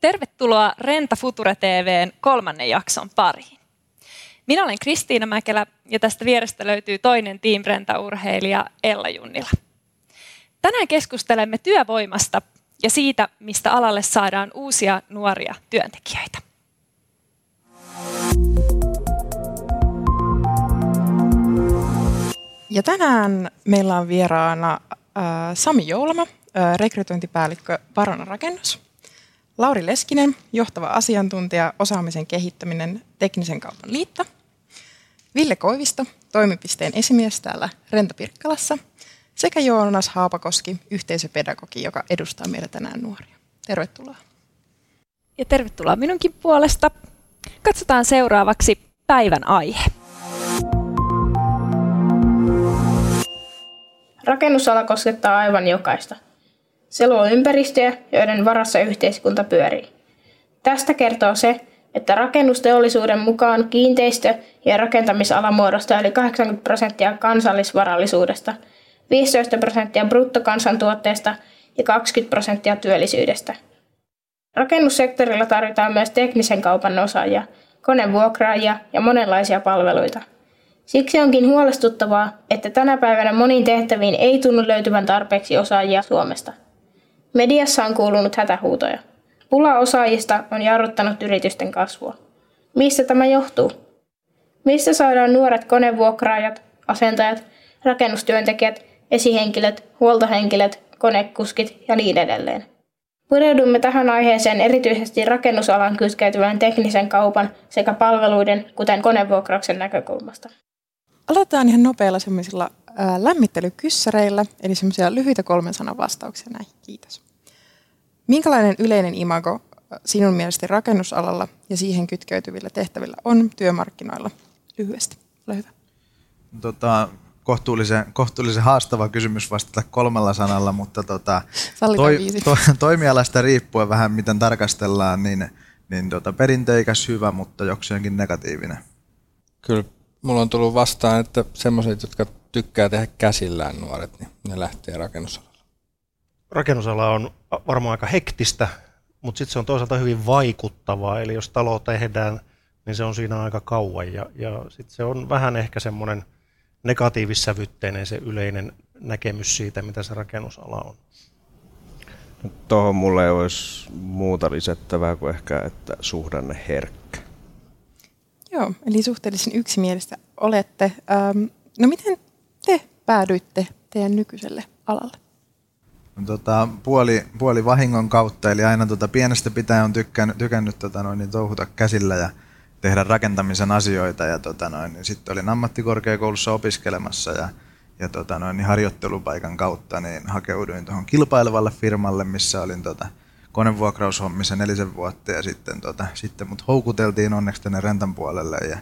Tervetuloa Renta Future TVn kolmannen jakson pariin. Minä olen Kristiina Mäkelä ja tästä vierestä löytyy toinen Team Renta-urheilija Ella Junnila. Tänään keskustelemme työvoimasta ja siitä, mistä alalle saadaan uusia nuoria työntekijöitä. Ja tänään meillä on vieraana äh, Sami Joulama, äh, rekrytointipäällikkö Parona Rakennus. Lauri Leskinen, johtava asiantuntija, osaamisen kehittäminen, teknisen kaupan liitto. Ville Koivisto, toimipisteen esimies täällä Renta Pirkkalassa. Sekä Joonas Haapakoski, yhteisöpedagogi, joka edustaa meillä tänään nuoria. Tervetuloa. Ja tervetuloa minunkin puolesta. Katsotaan seuraavaksi päivän aihe. Rakennusala koskettaa aivan jokaista. Se luo ympäristöjä, joiden varassa yhteiskunta pyörii. Tästä kertoo se, että rakennusteollisuuden mukaan kiinteistö- ja rakentamisala muodostaa yli 80 prosenttia kansallisvarallisuudesta, 15 prosenttia bruttokansantuotteesta ja 20 prosenttia työllisyydestä. Rakennussektorilla tarvitaan myös teknisen kaupan osaajia, konevuokraajia ja monenlaisia palveluita. Siksi onkin huolestuttavaa, että tänä päivänä moniin tehtäviin ei tunnu löytyvän tarpeeksi osaajia Suomesta. Mediassa on kuulunut hätähuutoja. Pula osaajista on jarruttanut yritysten kasvua. Mistä tämä johtuu? Mistä saadaan nuoret konevuokraajat, asentajat, rakennustyöntekijät, esihenkilöt, huoltohenkilöt, konekuskit ja niin edelleen? Pureudumme tähän aiheeseen erityisesti rakennusalan kytkeytyvän teknisen kaupan sekä palveluiden, kuten konevuokrauksen näkökulmasta. Aloitetaan ihan nopeilla lämmittelykyssäreillä, eli semmoisia lyhyitä kolmen sanan vastauksia näihin. Kiitos. Minkälainen yleinen imago sinun mielestä rakennusalalla ja siihen kytkeytyvillä tehtävillä on työmarkkinoilla? Lyhyesti, ole hyvä. Tota, kohtuullisen, kohtuullisen haastava kysymys vastata kolmella sanalla, mutta tota, toi, to, toimialasta riippuen vähän miten tarkastellaan, niin, niin tota, perinteikäs hyvä, mutta jokseenkin negatiivinen. Kyllä mulla on tullut vastaan, että semmoiset, jotka tykkää tehdä käsillään nuoret, niin ne lähtee rakennusalalle. Rakennusala on varmaan aika hektistä, mutta sitten se on toisaalta hyvin vaikuttavaa. Eli jos talo tehdään, niin se on siinä aika kauan. Ja, ja sitten se on vähän ehkä semmoinen negatiivissävytteinen se yleinen näkemys siitä, mitä se rakennusala on. No, tuohon mulle ei olisi muuta lisättävää kuin ehkä, että suhdanne herkkä. Joo, eli suhteellisen yksimielistä olette. Ähm, no miten te päädyitte teidän nykyiselle alalle? Tota, puoli, puoli vahingon kautta, eli aina tota, pienestä pitäen on tykkännyt, tykännyt tota, noin, niin touhuta käsillä ja tehdä rakentamisen asioita. Ja tota, noin, niin sitten olin ammattikorkeakoulussa opiskelemassa ja, ja tota, noin, niin harjoittelupaikan kautta niin hakeuduin tuohon kilpailevalle firmalle, missä olin tota, konevuokraushommissa nelisen vuotta ja sitten, tota, sitten mut houkuteltiin onneksi tänne rentan puolelle ja,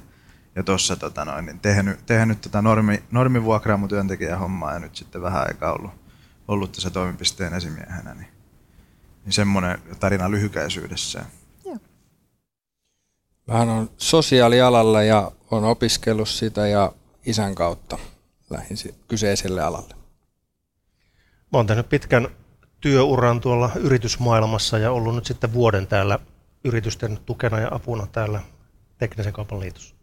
ja tuossa tota noin, niin tehnyt, tehnyt tota normi, normivuokraamu hommaa ja nyt sitten vähän aikaa ollut, ollut tässä toimipisteen esimiehenä, niin, niin semmoinen tarina lyhykäisyydessään. Vähän on sosiaalialalla ja on opiskellut sitä ja isän kautta lähin kyseiselle alalle. Mä oon tehnyt pitkän työuran tuolla yritysmaailmassa ja ollut nyt sitten vuoden täällä yritysten tukena ja apuna täällä Teknisen kaupan liitossa.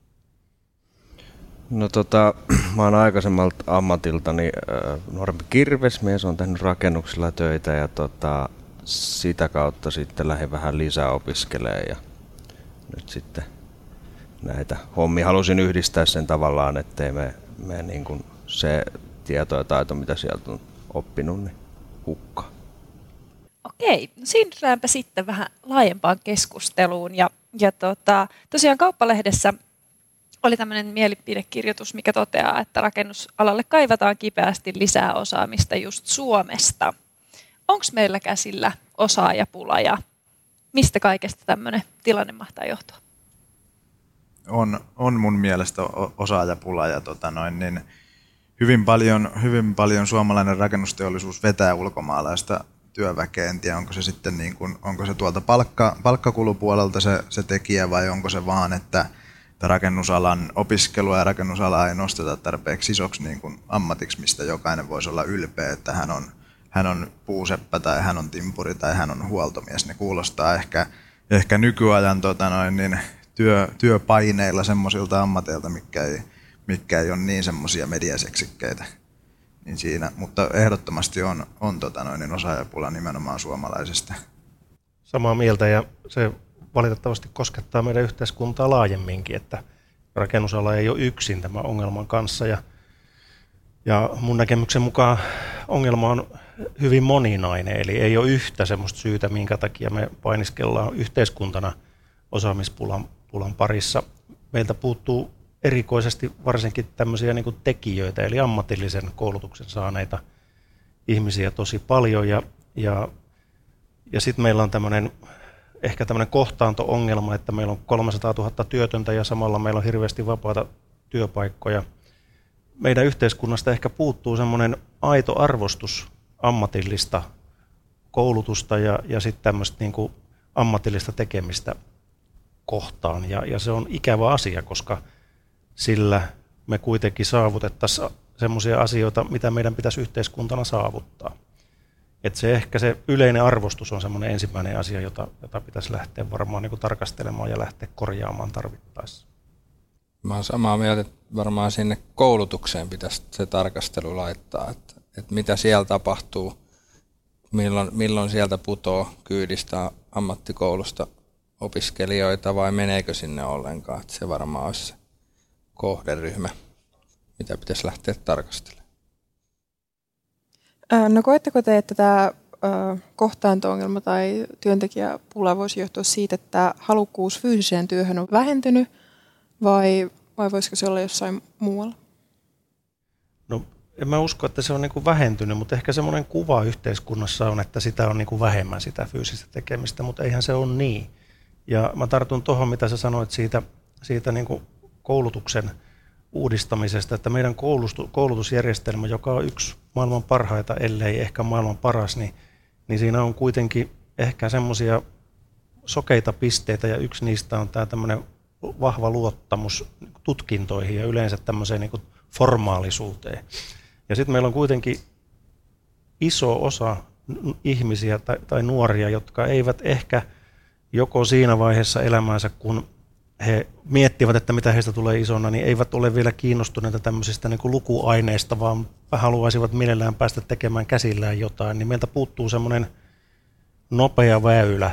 No tota, mä oon aikaisemmalta ammatiltani äh, nuorempi kirvesmies, on tehnyt rakennuksilla töitä ja tota, sitä kautta sitten lähdin vähän lisää opiskelemaan ja nyt sitten näitä hommia halusin yhdistää sen tavallaan, ettei me, me niin kuin se tieto ja taito, mitä sieltä on oppinut, niin hukkaa. Okei, siirrytäänpä sitten vähän laajempaan keskusteluun. Ja, ja tota, tosiaan Kauppalehdessä oli tämmöinen mielipidekirjoitus, mikä toteaa, että rakennusalalle kaivataan kipeästi lisää osaamista just Suomesta. Onko meillä käsillä osaajapula ja mistä kaikesta tämmöinen tilanne mahtaa johtua? On, on mun mielestä osaajapula ja tota noin, niin hyvin, paljon, hyvin paljon suomalainen rakennusteollisuus vetää ulkomaalaista työväkeä. En tiedä, onko se sitten niin kuin, onko se tuolta palkka, palkkakulupuolelta se, se tekijä vai onko se vaan, että, että rakennusalan opiskelua ja rakennusalaa ei nosteta tarpeeksi isoksi niin kuin ammatiksi, mistä jokainen voisi olla ylpeä, että hän on, hän on puuseppä tai hän on timpuri tai hän on huoltomies. Ne kuulostaa ehkä, ehkä nykyajan tota noin, niin työ, työpaineilla semmoisilta ammateilta, mitkä ei, mitkä ei ole niin semmoisia mediaseksikkeitä. Niin siinä, mutta ehdottomasti on, on tota noin, niin osaajapula nimenomaan suomalaisesta. Samaa mieltä ja se valitettavasti koskettaa meidän yhteiskuntaa laajemminkin, että rakennusala ei ole yksin tämän ongelman kanssa. Ja, ja mun näkemyksen mukaan ongelma on hyvin moninainen, eli ei ole yhtä semmoista syytä, minkä takia me painiskellaan yhteiskuntana osaamispulan pulan parissa. Meiltä puuttuu erikoisesti varsinkin tämmöisiä niin kuin tekijöitä, eli ammatillisen koulutuksen saaneita ihmisiä tosi paljon. Ja, ja, ja sitten meillä on tämmöinen ehkä tämmöinen kohtaanto-ongelma, että meillä on 300 000 työtöntä ja samalla meillä on hirveästi vapaata työpaikkoja. Meidän yhteiskunnasta ehkä puuttuu semmoinen aito arvostus ammatillista koulutusta ja, ja sitten tämmöistä niin kuin ammatillista tekemistä kohtaan. Ja, ja se on ikävä asia, koska sillä me kuitenkin saavutettaisiin semmoisia asioita, mitä meidän pitäisi yhteiskuntana saavuttaa. Että se ehkä se yleinen arvostus on semmoinen ensimmäinen asia, jota, jota pitäisi lähteä varmaan niin kuin tarkastelemaan ja lähteä korjaamaan tarvittaessa. Mä olen samaa mieltä, että varmaan sinne koulutukseen pitäisi se tarkastelu laittaa, että, että mitä siellä tapahtuu, milloin, milloin sieltä putoo kyydistä ammattikoulusta opiskelijoita vai meneekö sinne ollenkaan. Että se varmaan olisi se kohderyhmä, mitä pitäisi lähteä tarkastelemaan. No koetteko te, että tämä kohtaanto-ongelma tai työntekijäpula voisi johtua siitä, että halukkuus fyysiseen työhön on vähentynyt vai, vai voisiko se olla jossain muualla? No en mä usko, että se on niin vähentynyt, mutta ehkä semmoinen kuva yhteiskunnassa on, että sitä on niin vähemmän sitä fyysistä tekemistä, mutta eihän se ole niin. Ja mä tartun tuohon, mitä sä sanoit siitä, siitä niin koulutuksen uudistamisesta, että meidän koulutusjärjestelmä, joka on yksi maailman parhaita, ellei ehkä maailman paras, niin, niin siinä on kuitenkin ehkä semmoisia sokeita pisteitä, ja yksi niistä on tämä tämmöinen vahva luottamus tutkintoihin ja yleensä tämmöiseen niin formaalisuuteen. Ja sitten meillä on kuitenkin iso osa ihmisiä tai, tai nuoria, jotka eivät ehkä joko siinä vaiheessa elämäänsä, kun he miettivät, että mitä heistä tulee isona, niin eivät ole vielä kiinnostuneita tämmöisistä niin lukuaineista, vaan haluaisivat mielellään päästä tekemään käsillään jotain, niin meiltä puuttuu semmoinen nopea väylä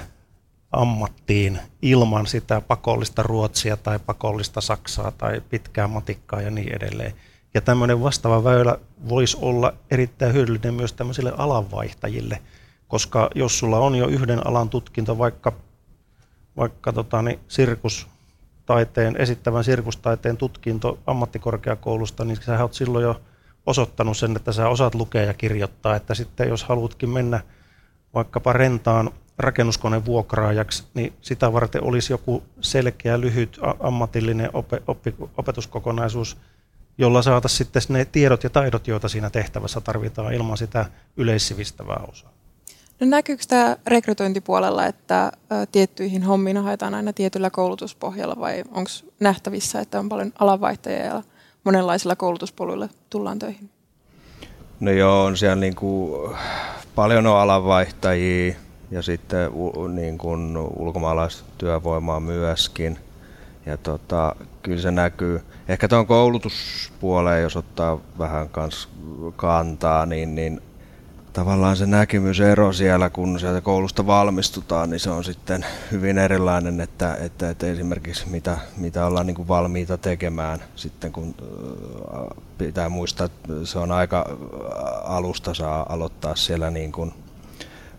ammattiin ilman sitä pakollista ruotsia tai pakollista saksaa tai pitkää matikkaa ja niin edelleen. Ja tämmöinen vastaava väylä voisi olla erittäin hyödyllinen myös tämmöisille alanvaihtajille, koska jos sulla on jo yhden alan tutkinto, vaikka, vaikka tota, niin sirkus taiteen, esittävän sirkustaiteen tutkinto ammattikorkeakoulusta, niin sä oot silloin jo osoittanut sen, että sä osaat lukea ja kirjoittaa, että sitten jos haluatkin mennä vaikkapa rentaan rakennuskoneen vuokraajaksi, niin sitä varten olisi joku selkeä, lyhyt, ammatillinen op- op- opetuskokonaisuus, jolla saataisiin sitten ne tiedot ja taidot, joita siinä tehtävässä tarvitaan ilman sitä yleissivistävää osaa. No näkyykö tämä rekrytointipuolella, että tiettyihin hommiin haetaan aina tietyllä koulutuspohjalla vai onko nähtävissä, että on paljon alanvaihtajia ja monenlaisilla koulutuspoluilla tullaan töihin? No joo, on siellä niin kuin, paljon on alanvaihtajia ja sitten niin kuin ulkomaalaistyövoimaa myöskin. Ja tota, kyllä se näkyy. Ehkä tuon koulutuspuoleen, jos ottaa vähän kans kantaa, niin, niin tavallaan se näkemysero siellä, kun sieltä koulusta valmistutaan, niin se on sitten hyvin erilainen, että, että, että esimerkiksi mitä, mitä ollaan niin kuin valmiita tekemään sitten, kun pitää muistaa, että se on aika alusta saa aloittaa siellä niin kuin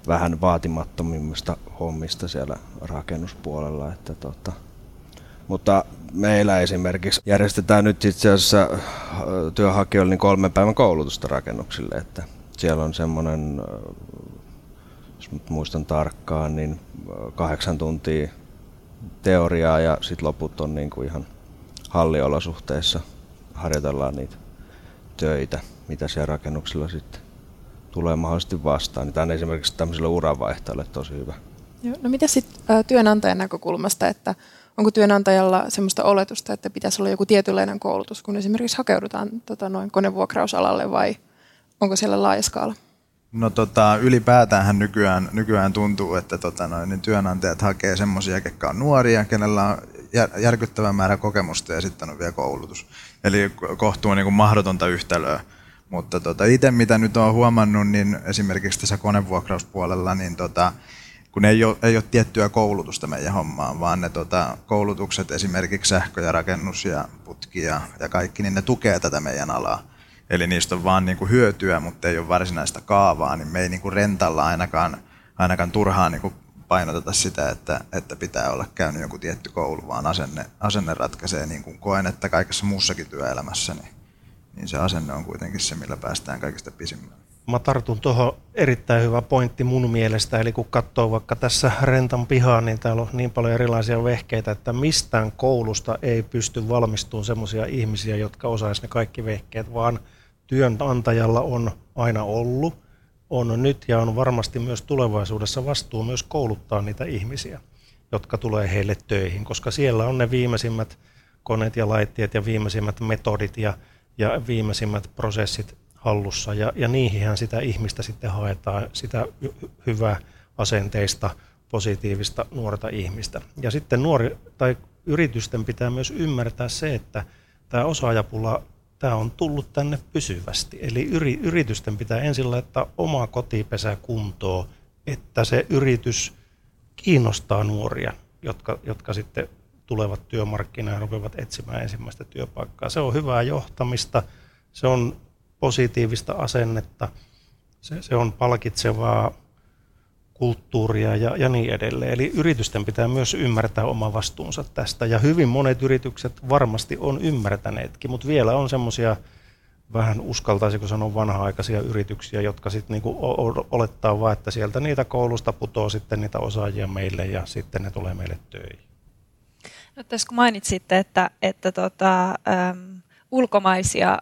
vähän vaatimattomimmista hommista siellä rakennuspuolella. Että tota, mutta meillä esimerkiksi järjestetään nyt itse asiassa työnhakijoille niin kolmen päivän koulutusta rakennuksille, että siellä on semmoinen, jos nyt muistan tarkkaan, niin kahdeksan tuntia teoriaa ja sitten loput on niin kuin ihan halliolosuhteissa harjoitellaan niitä töitä, mitä siellä rakennuksilla sitten tulee mahdollisesti vastaan. Niin tämä on esimerkiksi tämmöiselle uranvaihtajalle tosi hyvä. Joo, no mitä sitten työnantajan näkökulmasta, että onko työnantajalla semmoista oletusta, että pitäisi olla joku tietynlainen koulutus, kun esimerkiksi hakeudutaan tota, noin konevuokrausalalle vai onko siellä laaja skaala? No tota, ylipäätään nykyään, nykyään tuntuu, että tota noin, niin työnantajat hakee semmoisia, jotka on nuoria, kenellä on järkyttävä määrä kokemusta ja sitten on vielä koulutus. Eli kohtuu niin kuin mahdotonta yhtälöä. Mutta tota, itse mitä nyt olen huomannut, niin esimerkiksi tässä konevuokrauspuolella, niin tota, kun ei ole, ei ole tiettyä koulutusta meidän hommaan, vaan ne tota, koulutukset, esimerkiksi sähkö ja rakennus ja putki ja, ja kaikki, niin ne tukee tätä meidän alaa. Eli niistä on vaan niin kuin hyötyä, mutta ei ole varsinaista kaavaa, niin me ei niin kuin rentalla ainakaan, ainakaan turhaan niin kuin painoteta sitä, että, että pitää olla käynyt joku tietty koulu, vaan asenne, asenne ratkaisee, niin kuin koen, että kaikessa muussakin työelämässä, niin, niin se asenne on kuitenkin se, millä päästään kaikista pisimmälle. Mä tartun tuohon erittäin hyvä pointti mun mielestä, eli kun katsoo vaikka tässä rentan pihaa, niin täällä on niin paljon erilaisia vehkeitä, että mistään koulusta ei pysty valmistumaan semmoisia ihmisiä, jotka osaisi ne kaikki vehkeet, vaan työnantajalla on aina ollut, on nyt ja on varmasti myös tulevaisuudessa vastuu myös kouluttaa niitä ihmisiä, jotka tulee heille töihin, koska siellä on ne viimeisimmät koneet ja laitteet ja viimeisimmät metodit ja, ja viimeisimmät prosessit hallussa ja, ja niihinhän sitä ihmistä sitten haetaan, sitä hyvää asenteista, positiivista nuorta ihmistä. Ja sitten nuori tai yritysten pitää myös ymmärtää se, että tämä osaajapula tämä on tullut tänne pysyvästi. Eli yri, yritysten pitää ensin laittaa oma kotipesä kuntoon, että se yritys kiinnostaa nuoria, jotka, jotka sitten tulevat työmarkkinoille ja rupeavat etsimään ensimmäistä työpaikkaa. Se on hyvää johtamista, se on positiivista asennetta, se, se on palkitsevaa kulttuuria ja, ja niin edelleen. Eli yritysten pitää myös ymmärtää oma vastuunsa tästä. Ja hyvin monet yritykset varmasti on ymmärtäneetkin, mutta vielä on semmoisia vähän uskaltaisiko sanoa vanha-aikaisia yrityksiä, jotka sitten niinku olettaa vaan, että sieltä niitä koulusta putoo sitten niitä osaajia meille ja sitten ne tulee meille töihin. No, tässä kun mainitsitte, että, että tota, äm, ulkomaisia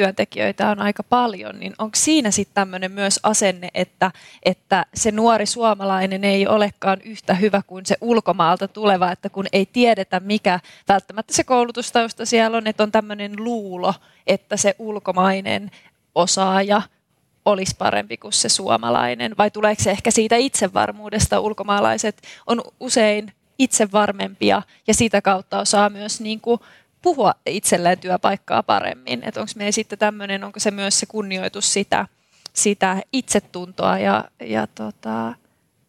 työntekijöitä on aika paljon, niin onko siinä sitten tämmöinen myös asenne, että, että se nuori suomalainen ei olekaan yhtä hyvä kuin se ulkomaalta tuleva, että kun ei tiedetä mikä välttämättä se koulutustausta siellä on, että on tämmöinen luulo, että se ulkomainen osaaja olisi parempi kuin se suomalainen, vai tuleeko se ehkä siitä itsevarmuudesta? Ulkomaalaiset on usein itsevarmempia ja sitä kautta osaa myös niin kuin puhua itselleen työpaikkaa paremmin. Että onko meillä sitten tämmöinen, onko se myös se kunnioitus sitä, sitä itsetuntoa ja, ja tota,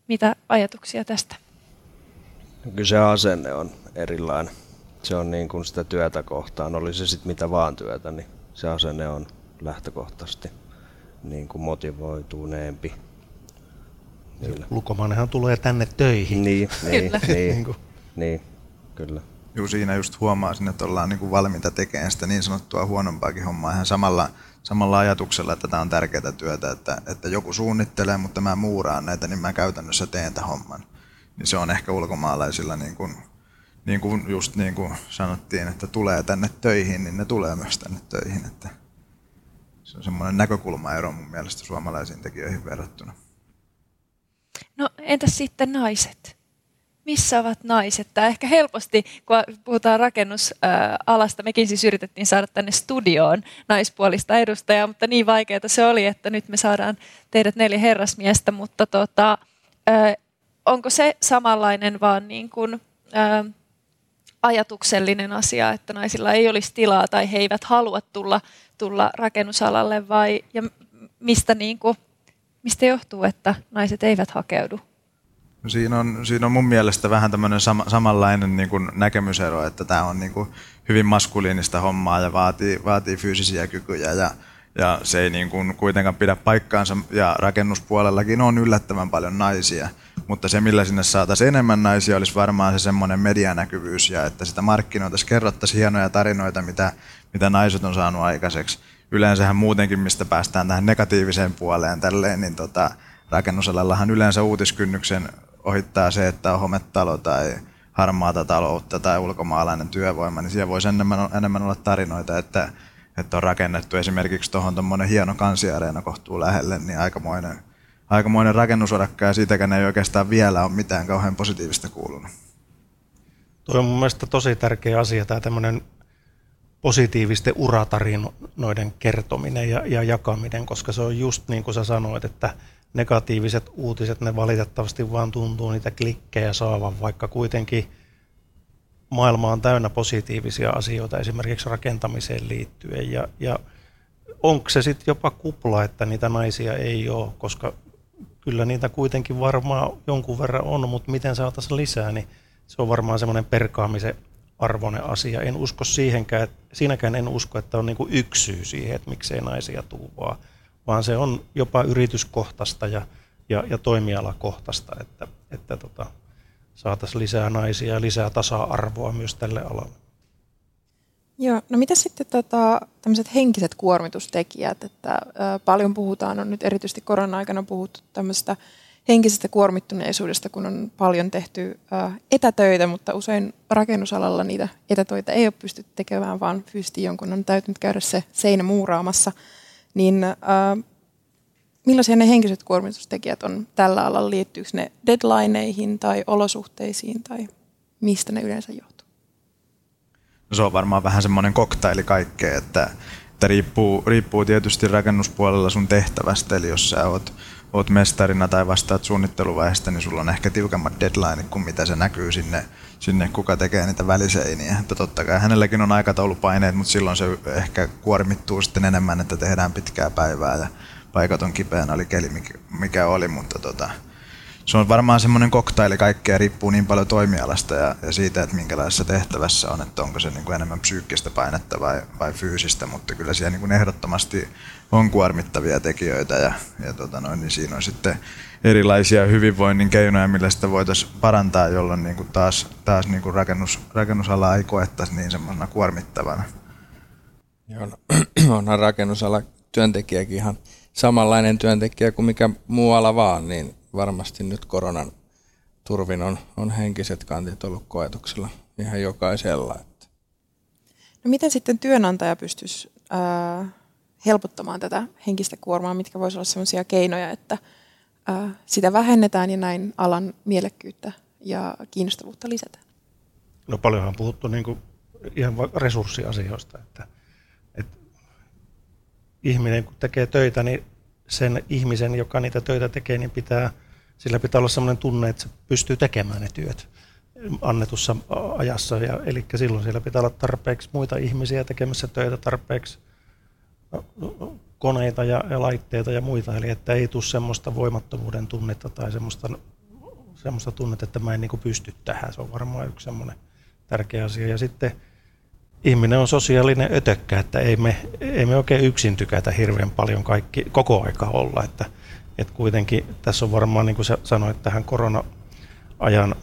mitä ajatuksia tästä? No kyllä se asenne on erilainen. Se on niin kuin sitä työtä kohtaan, oli se sitten mitä vaan työtä, niin se asenne on lähtökohtaisesti niin kuin motivoituneempi. Lukomaanenhan tulee tänne töihin. Niin, niin, kyllä. niin, niin, niin, kyllä. Juu, siinä just huomaa sinne, että ollaan niin kuin valmiita tekemään sitä niin sanottua huonompaakin hommaa ihan samalla, samalla ajatuksella, että tämä on tärkeää työtä, että, että joku suunnittelee, mutta mä muuraan näitä, niin mä käytännössä teen tämän homman. Niin se on ehkä ulkomaalaisilla, niin kuin, niin kuin just niin kuin sanottiin, että tulee tänne töihin, niin ne tulee myös tänne töihin. Että se on semmoinen näkökulmaero mun mielestä suomalaisiin tekijöihin verrattuna. No entäs sitten naiset? Missä ovat naiset? Tämä ehkä helposti, kun puhutaan rakennusalasta, mekin siis yritettiin saada tänne studioon naispuolista edustajaa, mutta niin vaikeaa se oli, että nyt me saadaan teidät neljä herrasmiestä, mutta tota, onko se samanlainen vaan niin kuin, ajatuksellinen asia, että naisilla ei olisi tilaa tai he eivät halua tulla, tulla rakennusalalle vai ja mistä, niin kuin, mistä johtuu, että naiset eivät hakeudu siinä, on, siinä on mun mielestä vähän tämmöinen sama, samanlainen niin kuin näkemysero, että tämä on niin kuin hyvin maskuliinista hommaa ja vaatii, vaatii fyysisiä kykyjä ja, ja se ei niin kuin kuitenkaan pidä paikkaansa ja rakennuspuolellakin on yllättävän paljon naisia. Mutta se, millä sinne saataisiin enemmän naisia, olisi varmaan se semmoinen medianäkyvyys ja että sitä markkinoitaisiin, kerrottaisiin hienoja tarinoita, mitä, mitä naiset on saanut aikaiseksi. Yleensähän muutenkin, mistä päästään tähän negatiiviseen puoleen tälleen, niin tota, rakennusalallahan yleensä uutiskynnyksen ohittaa se, että on hometalo tai harmaata taloutta tai ulkomaalainen työvoima, niin siellä voisi enemmän, enemmän olla tarinoita, että, että on rakennettu esimerkiksi tuohon tuommoinen hieno kansiareena kohtuu lähelle, niin aikamoinen, aikamoinen rakennusorakka ja siitäkään ei oikeastaan vielä ole mitään kauhean positiivista kuulunut. Tuo on mun mielestä tosi tärkeä asia, tämä tämmöinen positiivisten uratarinoiden kertominen ja, ja jakaminen, koska se on just niin kuin sä sanoit, että negatiiviset uutiset, ne valitettavasti vaan tuntuu niitä klikkejä saavan, vaikka kuitenkin maailma on täynnä positiivisia asioita esimerkiksi rakentamiseen liittyen. Ja, ja onko se sitten jopa kupla, että niitä naisia ei ole, koska kyllä niitä kuitenkin varmaan jonkun verran on, mutta miten saataisiin lisää, niin se on varmaan semmoinen perkaamisen arvoinen asia. En usko siihenkään, siinäkään en usko, että on niinku yksi syy siihen, että miksei naisia tuu vaan, vaan se on jopa yrityskohtaista ja, ja, ja toimialakohtaista, että, että tota, saataisiin lisää naisia ja lisää tasa-arvoa myös tälle alalle. Joo, no mitä sitten tota, tämmöiset henkiset kuormitustekijät, että ä, paljon puhutaan, on nyt erityisesti korona-aikana puhuttu tämmöistä henkisestä kuormittuneisuudesta, kun on paljon tehty ä, etätöitä, mutta usein rakennusalalla niitä etätöitä ei ole pystytty tekemään, vaan fyysisesti jonkun on täytynyt käydä se seinä muuraamassa. Niin ä, millaisia ne henkiset kuormitustekijät on tällä alalla? Liittyykö ne deadlineihin tai olosuhteisiin tai mistä ne yleensä johtuu? No se on varmaan vähän semmoinen koktaili kaikkea, että, että riippuu, riippuu tietysti rakennuspuolella sun tehtävästä, eli jos sä oot, oot mestarina tai vastaat suunnitteluvaiheesta, niin sulla on ehkä tiukemmat deadline kuin mitä se näkyy sinne, sinne kuka tekee niitä väliseiniä. Että totta kai hänelläkin on aikataulupaineet, mutta silloin se ehkä kuormittuu sitten enemmän, että tehdään pitkää päivää ja paikat on kipeänä, oli keli mikä oli, mutta tota, se on varmaan semmoinen koktaili kaikkea, riippuu niin paljon toimialasta ja, ja siitä, että minkälaisessa tehtävässä on, että onko se niin kuin enemmän psyykkistä painetta vai, vai fyysistä, mutta kyllä siellä niin kuin ehdottomasti on kuormittavia tekijöitä ja, ja tota noin, niin siinä on sitten erilaisia hyvinvoinnin keinoja, millä sitä voitaisiin parantaa, jolloin niin kuin taas, taas niin kuin rakennus, rakennusala ei koettaisi niin semmoisena kuormittavana. Joo, no, onhan rakennusala työntekijäkin ihan samanlainen työntekijä kuin mikä muualla vaan, niin varmasti nyt koronan turvin on, on henkiset kantit ollut koetuksella ihan jokaisella. Että. No miten sitten työnantaja pystyisi ää, helpottamaan tätä henkistä kuormaa, mitkä voisivat olla sellaisia keinoja, että ää, sitä vähennetään ja näin alan mielekkyyttä ja kiinnostavuutta lisätään? No paljonhan on puhuttu niin kuin ihan resurssiasioista, että, että ihminen kun tekee töitä, niin sen ihmisen, joka niitä töitä tekee, niin pitää, sillä pitää olla sellainen tunne, että se pystyy tekemään ne työt annetussa ajassa. Ja, eli silloin siellä pitää olla tarpeeksi muita ihmisiä tekemässä töitä, tarpeeksi koneita ja, ja laitteita ja muita. Eli että ei tule semmoista voimattomuuden tunnetta tai semmoista, semmoista tunnetta, että mä en niin pysty tähän. Se on varmaan yksi semmoinen tärkeä asia. Ja sitten ihminen on sosiaalinen ötökkä, että ei me, ei me oikein yksin tykätä hirveän paljon kaikki, koko aika olla. Että, että kuitenkin tässä on varmaan, niin kuin sä sanoit, tähän korona-ajan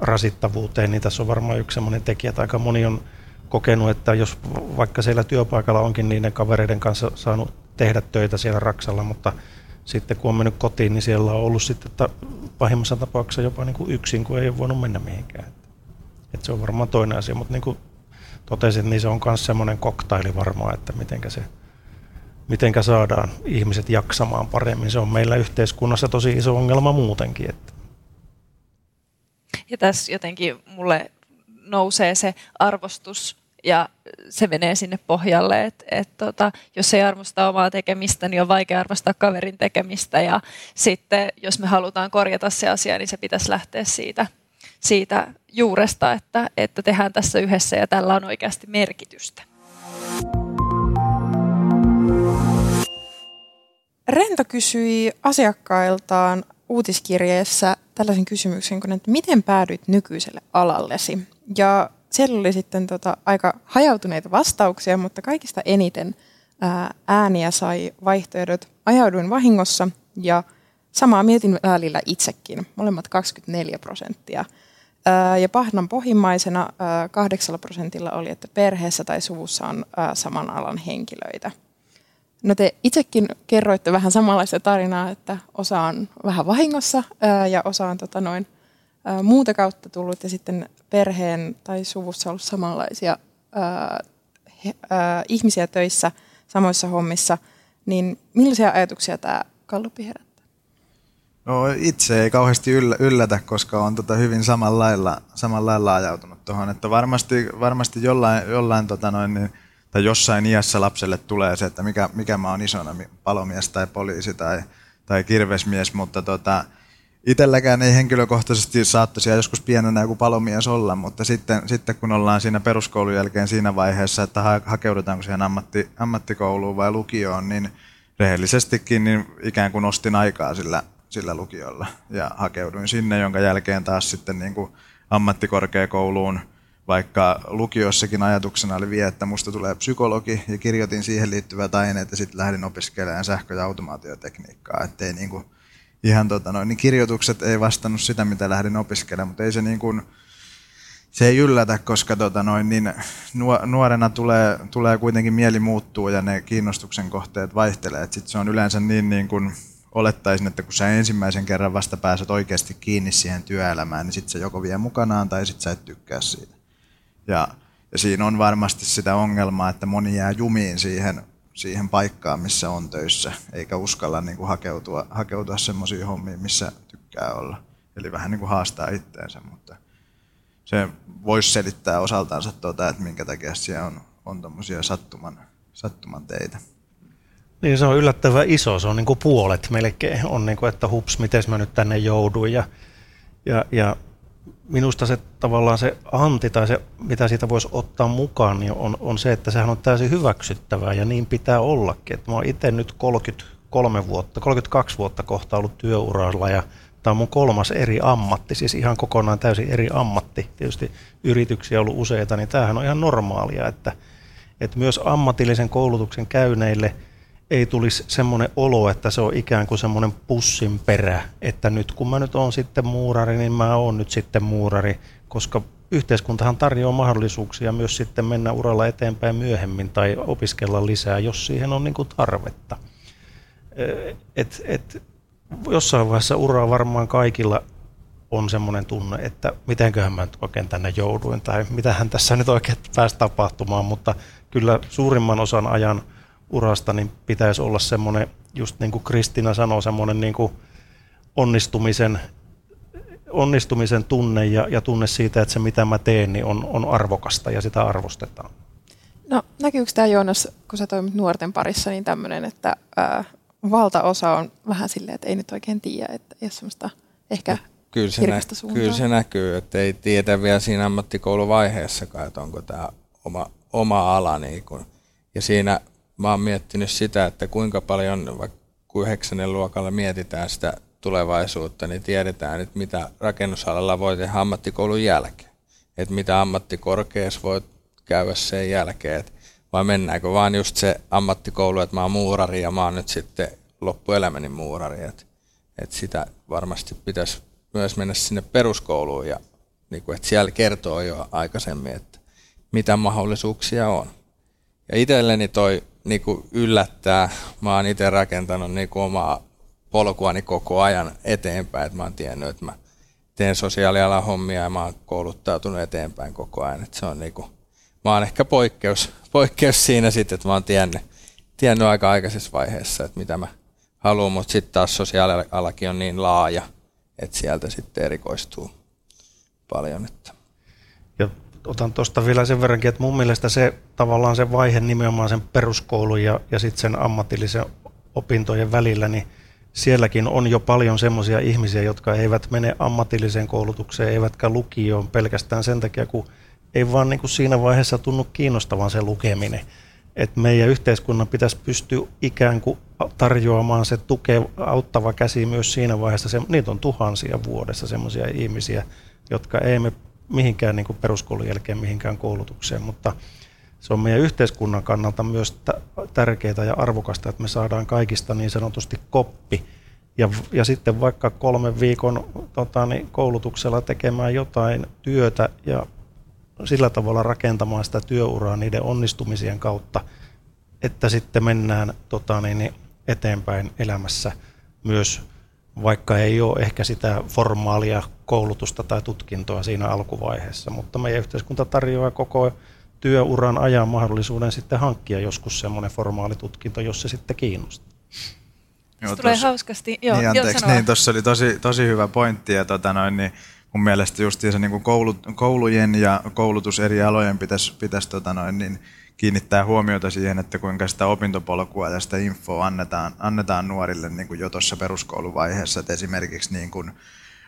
rasittavuuteen, niin tässä on varmaan yksi sellainen tekijä, että aika moni on kokenut, että jos vaikka siellä työpaikalla onkin niiden kavereiden kanssa saanut tehdä töitä siellä Raksalla, mutta sitten kun on mennyt kotiin, niin siellä on ollut sitten että pahimmassa tapauksessa jopa niin kuin yksin, kun ei ole voinut mennä mihinkään. Että se on varmaan toinen asia, mutta niin kuin totesin, niin se on myös semmoinen koktaili varmaan, että mitenkä se mitenkä saadaan ihmiset jaksamaan paremmin. Se on meillä yhteiskunnassa tosi iso ongelma muutenkin. Että. Ja tässä jotenkin mulle nousee se arvostus ja se menee sinne pohjalle, että et tota, jos ei arvosta omaa tekemistä, niin on vaikea arvostaa kaverin tekemistä ja sitten jos me halutaan korjata se asia, niin se pitäisi lähteä siitä, siitä juuresta, että, että tehdään tässä yhdessä ja tällä on oikeasti merkitystä. Rento kysyi asiakkailtaan uutiskirjeessä tällaisen kysymyksen kuin, että miten päädyit nykyiselle alallesi? Ja siellä oli sitten tota aika hajautuneita vastauksia, mutta kaikista eniten ää, ääniä sai vaihtoehdot ajauduin vahingossa ja samaa mietin välillä itsekin, molemmat 24 prosenttia. Ja pahnan pohjimmaisena kahdeksalla prosentilla oli, että perheessä tai suvussa on saman alan henkilöitä. No te itsekin kerroitte vähän samanlaista tarinaa, että osa on vähän vahingossa ja osa on tota noin, muuta kautta tullut ja sitten perheen tai suvussa ollut samanlaisia ihmisiä töissä samoissa hommissa. Niin millaisia ajatuksia tämä Kallupi herättää? No itse ei kauheasti yllä, yllätä, koska on tota hyvin samanlailla, samanlailla ajautunut tuohon. Että varmasti, varmasti jollain, jollain tota noin, niin, tai jossain iässä lapselle tulee se, että mikä, mikä mä oon isona, palomies tai poliisi tai, tai kirvesmies, mutta tota, itselläkään ei henkilökohtaisesti saattaisi joskus pienenä joku palomies olla, mutta sitten, sitten kun ollaan siinä peruskoulun jälkeen siinä vaiheessa, että hakeudutaanko siihen ammatti, ammattikouluun vai lukioon, niin rehellisestikin niin ikään kuin ostin aikaa sillä, sillä lukiolla ja hakeuduin sinne, jonka jälkeen taas sitten niin kuin ammattikorkeakouluun, vaikka lukiossakin ajatuksena oli vielä, että musta tulee psykologi ja kirjoitin siihen liittyvät aineet ja sitten lähdin opiskelemaan sähkö- ja automaatiotekniikkaa, ettei niin kuin ihan tota noin, niin kirjoitukset ei vastannut sitä, mitä lähdin opiskelemaan, mutta ei se niin kuin, se ei yllätä, koska tota noin, niin nuorena tulee, tulee kuitenkin mieli muuttuu ja ne kiinnostuksen kohteet vaihtelee. Sitten se on yleensä niin, niin kuin olettaisin, että kun sä ensimmäisen kerran vasta pääset oikeasti kiinni siihen työelämään, niin sitten se joko vie mukanaan tai sitten sä et tykkää siitä. Ja, ja siinä on varmasti sitä ongelmaa, että moni jää jumiin siihen siihen paikkaan, missä on töissä, eikä uskalla niin kuin hakeutua, hakeutua semmoisiin hommiin, missä tykkää olla. Eli vähän niin kuin haastaa itteensä, mutta se voisi selittää osaltansa tuota, että minkä takia siellä on, on tuommoisia sattuman, sattuman teitä. Niin se on yllättävän iso, se on niin kuin puolet melkein. On niin kuin, että hups, miten mä nyt tänne jouduin. Ja, ja, ja minusta se tavallaan se anti tai se, mitä siitä voisi ottaa mukaan, niin on, on se, että sehän on täysin hyväksyttävää ja niin pitää ollakin. Että mä oon itse nyt 33 vuotta, 32 vuotta kohta ollut työuralla ja tämä on mun kolmas eri ammatti, siis ihan kokonaan täysin eri ammatti. Tietysti yrityksiä on ollut useita, niin tämähän on ihan normaalia, että, että myös ammatillisen koulutuksen käyneille – ei tulisi semmoinen olo, että se on ikään kuin semmoinen pussin perä, että nyt kun mä nyt oon sitten muurari, niin mä oon nyt sitten muurari, koska yhteiskuntahan tarjoaa mahdollisuuksia myös sitten mennä uralla eteenpäin myöhemmin tai opiskella lisää, jos siihen on niin kuin tarvetta. Et, et, jossain vaiheessa uraa varmaan kaikilla on semmoinen tunne, että mitenköhän mä nyt oikein tänne jouduin tai mitähän tässä nyt oikein pääsi tapahtumaan, mutta kyllä suurimman osan ajan – urasta, niin pitäisi olla semmoinen, just niin kuin Kristina sanoi, semmoinen niin kuin onnistumisen, onnistumisen tunne ja, ja tunne siitä, että se mitä mä teen, niin on, on arvokasta ja sitä arvostetaan. No näkyykö tämä Joonas, kun sä toimit nuorten parissa, niin tämmöinen, että ää, valtaosa on vähän silleen, että ei nyt oikein tiedä, että ei ole semmoista ehkä no, kyllä se, nä- kyllä se näkyy, että ei tiedä vielä siinä ammattikouluvaiheessakaan, että onko tämä oma, oma ala. Niin kun, ja siinä mä oon miettinyt sitä, että kuinka paljon vaikka yhdeksännen luokalla mietitään sitä tulevaisuutta, niin tiedetään, että mitä rakennusalalla voi tehdä ammattikoulun jälkeen. Että mitä ammattikorkeassa voi käydä sen jälkeen. Että vai mennäänkö vaan just se ammattikoulu, että mä oon muurari ja mä oon nyt sitten loppuelämäni muurari. Että, että sitä varmasti pitäisi myös mennä sinne peruskouluun ja niin kuin, että siellä kertoo jo aikaisemmin, että mitä mahdollisuuksia on. Ja itselleni toi niin kuin yllättää. Mä oon itse rakentanut niin kuin omaa polkuani koko ajan eteenpäin. Mä oon tiennyt, että mä teen sosiaalialan hommia ja mä oon kouluttautunut eteenpäin koko ajan. Että se on niin kuin, mä oon ehkä poikkeus, poikkeus siinä sitten, että mä oon tiennyt, tiennyt aika aikaisessa vaiheessa, että mitä mä haluan, mutta sitten taas sosiaalialakin on niin laaja, että sieltä sitten erikoistuu paljon. Että otan tuosta vielä sen verrankin, että mun mielestä se tavallaan se vaihe nimenomaan sen peruskoulun ja, ja sitten sen ammatillisen opintojen välillä, niin sielläkin on jo paljon semmoisia ihmisiä, jotka eivät mene ammatilliseen koulutukseen, eivätkä lukioon pelkästään sen takia, kun ei vaan niin kuin siinä vaiheessa tunnu kiinnostavan se lukeminen. Et meidän yhteiskunnan pitäisi pystyä ikään kuin tarjoamaan se tuke, auttava käsi myös siinä vaiheessa. Se, niitä on tuhansia vuodessa semmoisia ihmisiä, jotka ei me mihinkään niin kuin peruskoulun jälkeen mihinkään koulutukseen, mutta se on meidän yhteiskunnan kannalta myös tärkeää ja arvokasta, että me saadaan kaikista niin sanotusti koppi. Ja, ja sitten vaikka kolmen viikon tota, niin koulutuksella tekemään jotain työtä ja sillä tavalla rakentamaan sitä työuraa niiden onnistumisien kautta, että sitten mennään tota, niin, eteenpäin elämässä myös vaikka ei ole ehkä sitä formaalia koulutusta tai tutkintoa siinä alkuvaiheessa, mutta meidän yhteiskunta tarjoaa koko työuran ajan mahdollisuuden sitten hankkia joskus semmoinen formaali tutkinto, jos se sitten kiinnostaa. Joo, tulee hauskasti. Joo, niin, anteeksi, niin, tuossa oli tosi, tosi hyvä pointti. Ja tota noin, niin mun mielestä just se niin koulu, koulujen ja koulutus eri alojen pitäisi, pitäisi tota noin, niin kiinnittää huomiota siihen, että kuinka sitä opintopolkua ja sitä infoa annetaan, annetaan nuorille niin kuin jo tuossa peruskouluvaiheessa. Että esimerkiksi niin kuin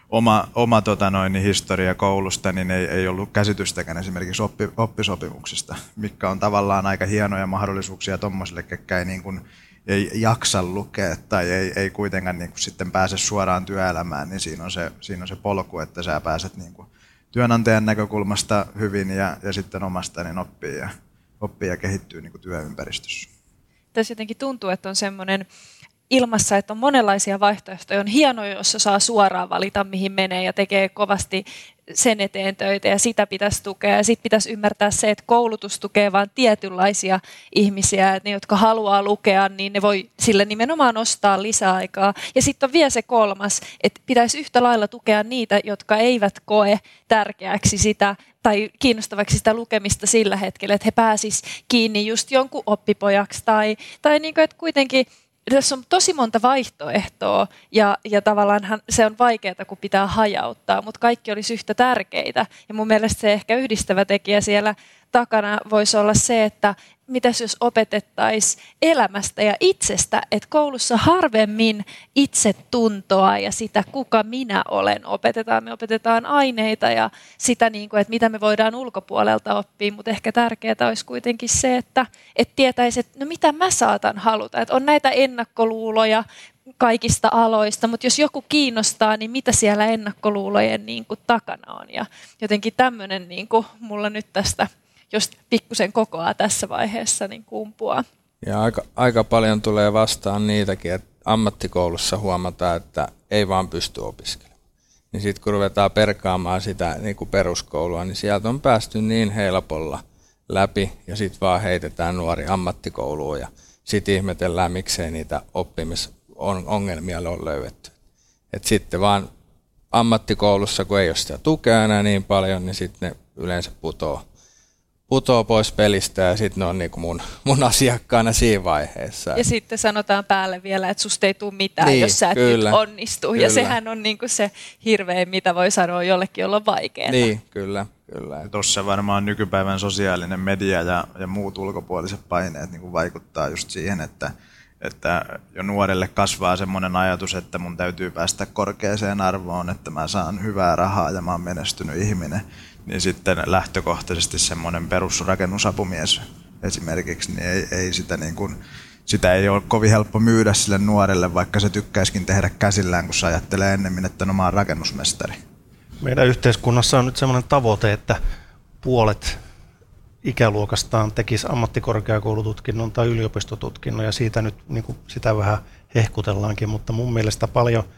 oma, oma tota noin, historia koulusta niin ei, ei ollut käsitystäkään esimerkiksi oppi, oppisopimuksista, mikä on tavallaan aika hienoja mahdollisuuksia tuommoisille, ketkä ei, niin kuin, ei jaksa lukea tai ei, ei kuitenkaan niin kuin sitten pääse suoraan työelämään, niin siinä on se, siinä on se polku, että sä pääset niin kuin työnantajan näkökulmasta hyvin ja, ja sitten omasta niin oppii ja, oppii ja kehittyy niin kuin työympäristössä. Tässä jotenkin tuntuu, että on semmoinen ilmassa, että on monenlaisia vaihtoehtoja. On hienoa, jos saa suoraan valita, mihin menee ja tekee kovasti sen eteen töitä ja sitä pitäisi tukea. Ja sitten pitäisi ymmärtää se, että koulutus tukee vain tietynlaisia ihmisiä, että ne, jotka haluaa lukea, niin ne voi sille nimenomaan ostaa lisäaikaa. Ja sitten on vielä se kolmas, että pitäisi yhtä lailla tukea niitä, jotka eivät koe tärkeäksi sitä tai kiinnostavaksi sitä lukemista sillä hetkellä, että he pääsis kiinni just jonkun oppipojaksi tai, tai niin kuin, että kuitenkin tässä on tosi monta vaihtoehtoa ja, ja tavallaan se on vaikeaa, kun pitää hajauttaa, mutta kaikki olisi yhtä tärkeitä. Ja mun mielestä se ehkä yhdistävä tekijä siellä takana voisi olla se, että mitäs jos opetettaisiin elämästä ja itsestä, että koulussa harvemmin itsetuntoa ja sitä, kuka minä olen, opetetaan. Me opetetaan aineita ja sitä, niin kuin, että mitä me voidaan ulkopuolelta oppia, mutta ehkä tärkeää olisi kuitenkin se, että, että tietäisi, että no mitä mä saatan haluta. Että on näitä ennakkoluuloja kaikista aloista, mutta jos joku kiinnostaa, niin mitä siellä ennakkoluulojen niin kuin, takana on. Ja jotenkin tämmöinen niin kuin, mulla nyt tästä jos pikkusen kokoaa tässä vaiheessa niin kumpua. Ja aika, aika paljon tulee vastaan niitäkin, että ammattikoulussa huomataan, että ei vaan pysty opiskelemaan. Niin sitten kun ruvetaan perkaamaan sitä niin kuin peruskoulua, niin sieltä on päästy niin helpolla läpi ja sitten vaan heitetään nuori ammattikouluun ja sitten ihmetellään, miksei niitä oppimisongelmia ole löydetty. Et sitten vaan ammattikoulussa, kun ei ole sitä tukea enää niin paljon, niin sitten ne yleensä putoaa putoo pois pelistä ja sitten ne on niinku mun, mun asiakkaana siinä vaiheessa. Ja sitten sanotaan päälle vielä, että susta ei tule mitään, niin, jos sä et kyllä, nyt onnistu. Kyllä. Ja sehän on niinku se hirveä, mitä voi sanoa jollekin, jolla on vaikeaa. Niin, kyllä. kyllä. Tuossa varmaan nykypäivän sosiaalinen media ja, ja muut ulkopuoliset paineet niin vaikuttaa just siihen, että, että jo nuorelle kasvaa semmoinen ajatus, että mun täytyy päästä korkeaseen arvoon, että mä saan hyvää rahaa ja mä oon menestynyt ihminen niin sitten lähtökohtaisesti semmoinen perusrakennusapumies esimerkiksi, niin ei, ei sitä, niin kuin, sitä ei ole kovin helppo myydä sille nuorelle, vaikka se tykkäisikin tehdä käsillään, kun se ajattelee ennemmin, että no mä oon rakennusmestari. Meidän yhteiskunnassa on nyt semmoinen tavoite, että puolet ikäluokastaan tekisi ammattikorkeakoulututkinnon tai yliopistotutkinnon, ja siitä nyt niin kuin sitä vähän hehkutellaankin, mutta mun mielestä paljon –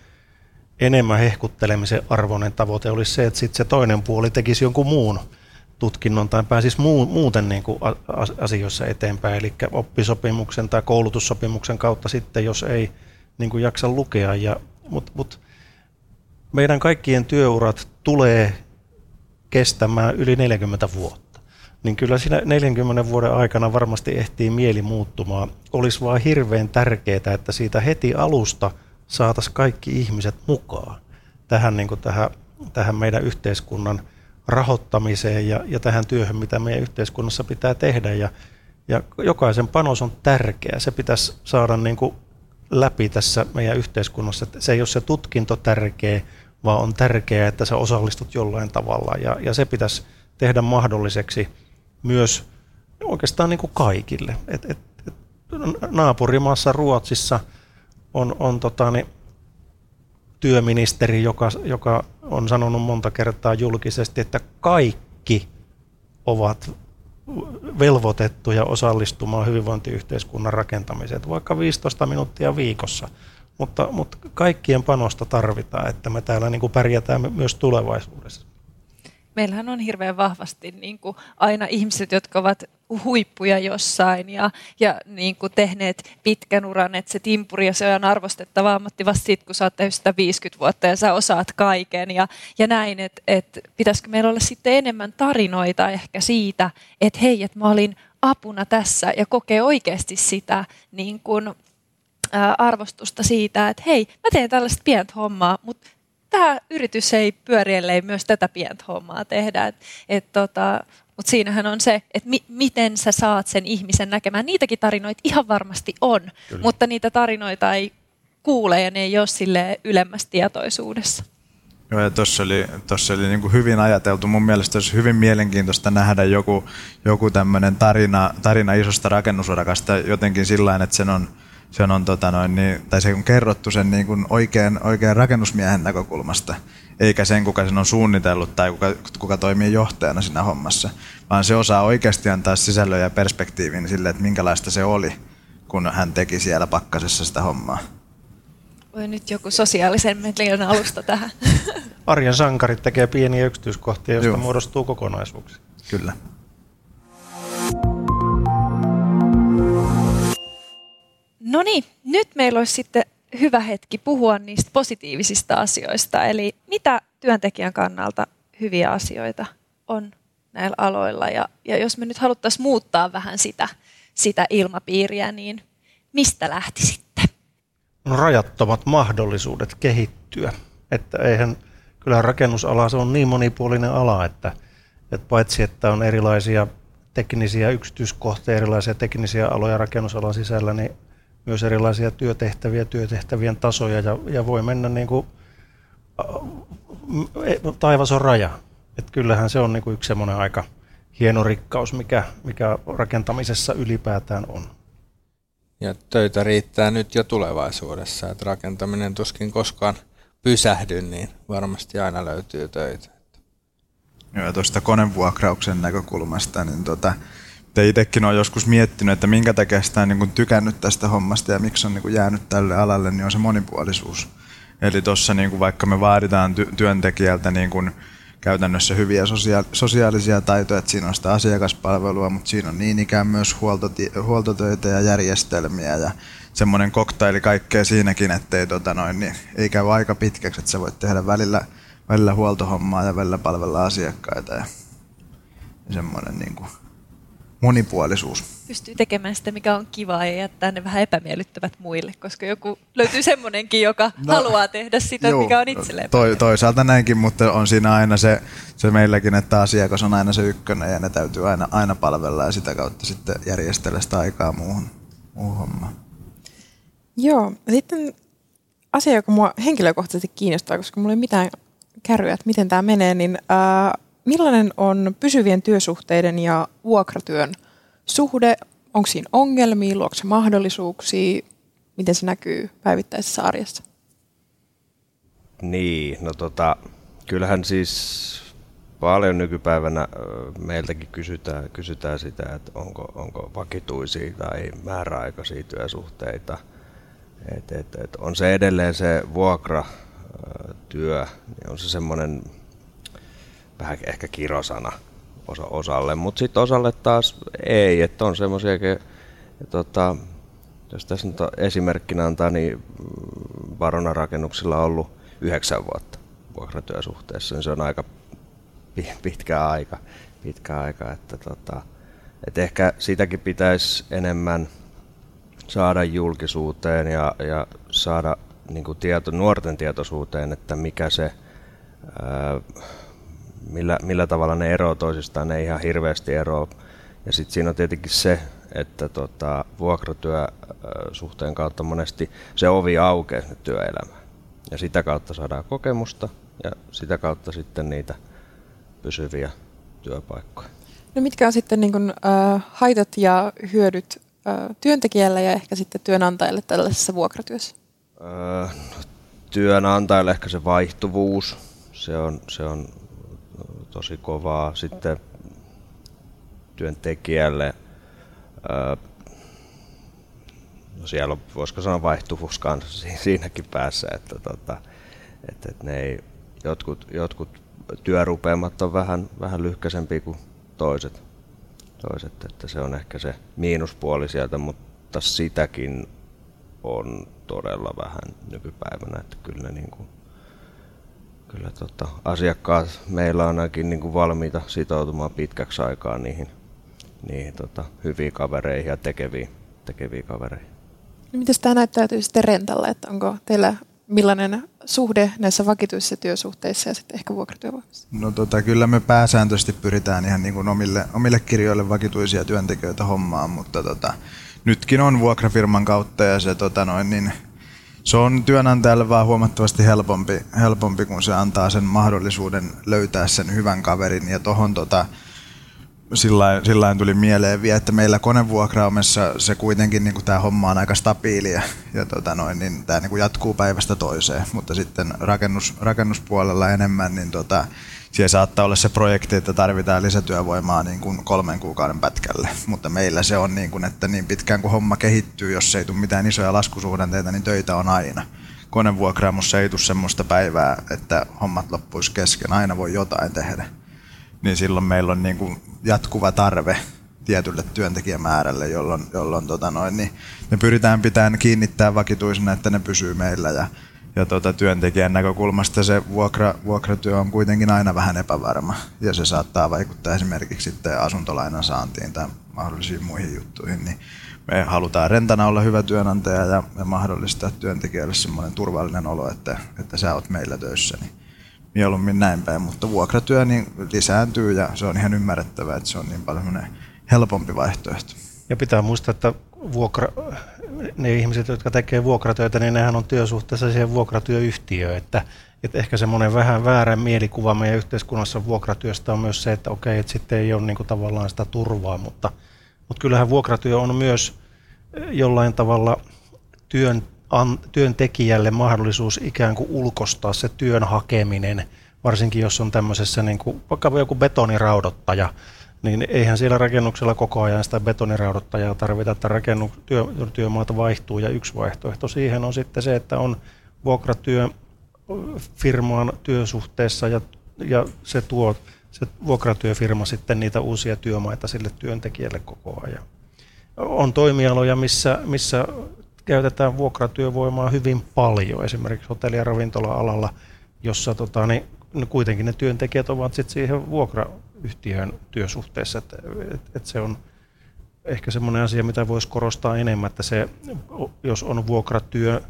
enemmän hehkuttelemisen arvoinen tavoite olisi se, että sit se toinen puoli tekisi jonkun muun tutkinnon tai pääsisi muu, muuten niin kuin asioissa eteenpäin, eli oppisopimuksen tai koulutussopimuksen kautta sitten, jos ei niin kuin jaksa lukea. Ja, mut, mut, meidän kaikkien työurat tulee kestämään yli 40 vuotta. Niin kyllä siinä 40 vuoden aikana varmasti ehtii mieli muuttumaan. Olisi vaan hirveän tärkeää, että siitä heti alusta – saataisiin kaikki ihmiset mukaan tähän, niin kuin tähän, tähän meidän yhteiskunnan rahoittamiseen ja, ja tähän työhön, mitä meidän yhteiskunnassa pitää tehdä. Ja, ja jokaisen panos on tärkeä. Se pitäisi saada niin kuin läpi tässä meidän yhteiskunnassa. Se ei ole se tutkinto tärkeä, vaan on tärkeää, että sä osallistut jollain tavalla. Ja, ja se pitäisi tehdä mahdolliseksi myös oikeastaan niin kuin kaikille. Et, et, et naapurimaassa Ruotsissa – on, on tota, niin, työministeri, joka, joka on sanonut monta kertaa julkisesti, että kaikki ovat velvoitettuja osallistumaan hyvinvointiyhteiskunnan rakentamiseen, vaikka 15 minuuttia viikossa. Mutta, mutta kaikkien panosta tarvitaan, että me täällä niin kuin pärjätään myös tulevaisuudessa meillähän on hirveän vahvasti niin kuin aina ihmiset, jotka ovat huippuja jossain ja, ja niin kuin tehneet pitkän uran, että se timpuri ja se on arvostettava ammatti vasta sitten, kun sä oot sitä 50 vuotta ja sä osaat kaiken. Ja, ja näin, että että pitäisikö meillä olla sitten enemmän tarinoita ehkä siitä, että hei, että mä olin apuna tässä ja kokee oikeasti sitä niin kuin, arvostusta siitä, että hei, mä teen tällaista pientä hommaa, mutta tämä yritys ei pyöri, ellei myös tätä pientä hommaa tehdä. Et, et tota, mutta siinähän on se, että mi- miten sä saat sen ihmisen näkemään. Niitäkin tarinoita ihan varmasti on, Kyllä. mutta niitä tarinoita ei kuule ja ne ei ole sille ylemmässä tietoisuudessa. Joo, ja tuossa oli, tossa oli niin kuin hyvin ajateltu. Mun mielestä olisi hyvin mielenkiintoista nähdä joku, joku tämmöinen tarina, tarina isosta rakennusurakasta jotenkin sillä että sen on, sen on, tota noin, niin, tai se on kerrottu sen niin kuin oikean, oikean rakennusmiehen näkökulmasta, eikä sen, kuka sen on suunnitellut tai kuka, kuka toimii johtajana siinä hommassa, vaan se osaa oikeasti antaa sisällön ja perspektiivin sille, että minkälaista se oli, kun hän teki siellä pakkasessa sitä hommaa. Voi nyt joku sosiaalisen median alusta tähän. Arjen sankarit tekee pieniä yksityiskohtia, joista Joo. muodostuu kokonaisuuksia. Kyllä. No niin, nyt meillä olisi sitten hyvä hetki puhua niistä positiivisista asioista. Eli mitä työntekijän kannalta hyviä asioita on näillä aloilla. Ja, ja jos me nyt haluttaisiin muuttaa vähän sitä, sitä ilmapiiriä, niin mistä lähtisitte? No, rajattomat mahdollisuudet kehittyä. Että eihän, kyllä rakennusala se on niin monipuolinen ala, että, että paitsi että on erilaisia teknisiä yksityiskohtia, erilaisia teknisiä aloja rakennusalan sisällä, niin myös erilaisia työtehtäviä, työtehtävien tasoja ja, ja voi mennä niin kuin, e, taivas on raja. Et kyllähän se on niin kuin yksi semmoinen aika hieno rikkaus, mikä, mikä rakentamisessa ylipäätään on. Ja töitä riittää nyt jo tulevaisuudessa, että rakentaminen tuskin koskaan pysähdy, niin varmasti aina löytyy töitä. Joo, ja tuosta konevuokrauksen näkökulmasta, niin tota, te itsekin olen joskus miettinyt, että minkä takia sitä on niin kuin tykännyt tästä hommasta ja miksi on niin kuin jäänyt tälle alalle, niin on se monipuolisuus. Eli tuossa niin kuin vaikka me vaaditaan ty- työntekijältä niin kuin käytännössä hyviä sosia- sosiaalisia taitoja, että siinä on sitä asiakaspalvelua, mutta siinä on niin ikään myös huoltoti- huoltotöitä ja järjestelmiä ja semmoinen koktaili kaikkea siinäkin, ettei tota noin, niin ei käy aika pitkäksi, että sä voit tehdä välillä, välillä huoltohommaa ja välillä palvella asiakkaita ja, ja semmoinen niin kuin monipuolisuus. Pystyy tekemään sitä, mikä on kivaa ja jättää ne vähän epämiellyttävät muille, koska joku löytyy semmoinenkin, joka no, haluaa tehdä sitä, juu, mikä on itselleen toi, Toisaalta näinkin, mutta on siinä aina se, se meilläkin, että asiakas on aina se ykkönen ja ne täytyy aina, aina palvella ja sitä kautta sitten järjestellä sitä aikaa muuhun, muuhun hommaan. Joo, sitten asia, joka mua henkilökohtaisesti kiinnostaa, koska mulla ei mitään kärryä, että miten tämä menee, niin äh, millainen on pysyvien työsuhteiden ja vuokratyön suhde? Onko siinä ongelmia, luokse se mahdollisuuksia? Miten se näkyy päivittäisessä arjessa? Niin, no tota, kyllähän siis paljon nykypäivänä meiltäkin kysytään, kysytään sitä, että onko, onko vakituisia tai määräaikaisia työsuhteita. Et, et, et on se edelleen se vuokratyö, niin on se semmoinen vähän ehkä kirosana osa, osalle, mutta sitten osalle taas ei, että on semmoisia, tota, jos tässä nyt esimerkkinä antaa, niin varonarakennuksilla on ollut yhdeksän vuotta vuokratyösuhteessa, niin se on aika pitkä aika, pitkä aika että tota, et ehkä sitäkin pitäisi enemmän saada julkisuuteen ja, ja saada niin tieto, nuorten tietoisuuteen, että mikä se ää, millä, millä tavalla ne eroavat toisistaan, ne ei ihan hirveästi eroa. Ja sitten siinä on tietenkin se, että tota, vuokratyösuhteen kautta monesti se ovi aukeaa sinne työelämään. Ja sitä kautta saadaan kokemusta ja sitä kautta sitten niitä pysyviä työpaikkoja. No mitkä on sitten niin kun, äh, haitat ja hyödyt äh, työntekijälle ja ehkä sitten työnantajalle tällaisessa vuokratyössä? Äh, työnantajalle ehkä se vaihtuvuus, se on, se on tosi kovaa. Sitten työntekijälle, no siellä on, voisiko sanoa vaihtuvuus siinäkin päässä, että, tota, että, että ne ei, jotkut, jotkut työrupeamat on vähän, vähän lyhkäisempiä kuin toiset. toiset, että se on ehkä se miinuspuoli sieltä, mutta sitäkin on todella vähän nykypäivänä, että kyllä ne niin kuin kyllä tota, asiakkaat meillä on ainakin niin kuin valmiita sitoutumaan pitkäksi aikaa niihin, niihin tota, hyviin kavereihin ja tekeviin, tekeviin kavereihin. No, miten tämä näyttäytyy sitten rentalle, että onko teillä millainen suhde näissä vakituisissa työsuhteissa ja sitten ehkä vuokratyövoimassa? No tota, kyllä me pääsääntöisesti pyritään ihan niin kuin omille, omille kirjoille vakituisia työntekijöitä hommaan, mutta tota, nytkin on vuokrafirman kautta ja se, tota noin, niin, se on työnantajalle vaan huomattavasti helpompi, helpompi, kun se antaa sen mahdollisuuden löytää sen hyvän kaverin. Ja tohon tota, sillä tuli mieleen vielä, että meillä konevuokraamessa se kuitenkin niin tämä homma on aika stabiilia ja tota noin, niin tämä niin jatkuu päivästä toiseen, mutta sitten rakennus, rakennuspuolella enemmän, niin tota, siellä saattaa olla se projekti, että tarvitaan lisätyövoimaa niin kuin kolmen kuukauden pätkälle, mutta meillä se on niin kuin, että niin pitkään kuin homma kehittyy, jos ei tule mitään isoja laskusuhdanteita, niin töitä on aina. Konevuokraamussa ei tule semmoista päivää, että hommat loppuisi kesken, aina voi jotain tehdä. Niin silloin meillä on niin kuin jatkuva tarve tietylle työntekijämäärälle, jolloin, jolloin tota noin, niin me pyritään pitämään kiinnittää vakituisena, että ne pysyy meillä ja, ja tota, työntekijän näkökulmasta se vuokra, vuokratyö on kuitenkin aina vähän epävarma. Ja se saattaa vaikuttaa esimerkiksi sitten asuntolainan saantiin tai mahdollisiin muihin juttuihin, niin me halutaan rentana olla hyvä työnantaja ja, ja mahdollistaa työntekijälle semmoinen turvallinen olo, että, että sä oot meillä töissä, niin mieluummin näin päin, mutta vuokratyö niin lisääntyy ja se on ihan ymmärrettävää, että se on niin paljon helpompi vaihtoehto. Ja pitää muistaa, että vuokra, ne ihmiset, jotka tekee vuokratyötä, niin nehän on työsuhteessa siihen vuokratyöyhtiöön, että, että ehkä semmoinen vähän väärä mielikuva meidän yhteiskunnassa vuokratyöstä on myös se, että okei, että sitten ei ole niin kuin tavallaan sitä turvaa, mutta, mutta kyllähän vuokratyö on myös jollain tavalla työn an, työntekijälle mahdollisuus ikään kuin ulkostaa se työn hakeminen, varsinkin jos on tämmöisessä niin kuin, vaikka joku betoniraudottaja, niin eihän siellä rakennuksella koko ajan sitä betoniraudottajaa tarvita, että rakennu, työ, työmaata vaihtuu ja yksi vaihtoehto siihen on sitten se, että on vuokratyö firmaan työsuhteessa ja, ja se tuo se vuokratyöfirma sitten niitä uusia työmaita sille työntekijälle koko ajan. On toimialoja, missä, missä käytetään vuokratyövoimaa hyvin paljon, esimerkiksi hotelli- ja ravintola-alalla, jossa tota, niin, no kuitenkin ne työntekijät ovat sit siihen vuokrayhtiön työsuhteessa. Et, et, et se on ehkä semmoinen asia, mitä voisi korostaa enemmän, että se, jos on vuokratyö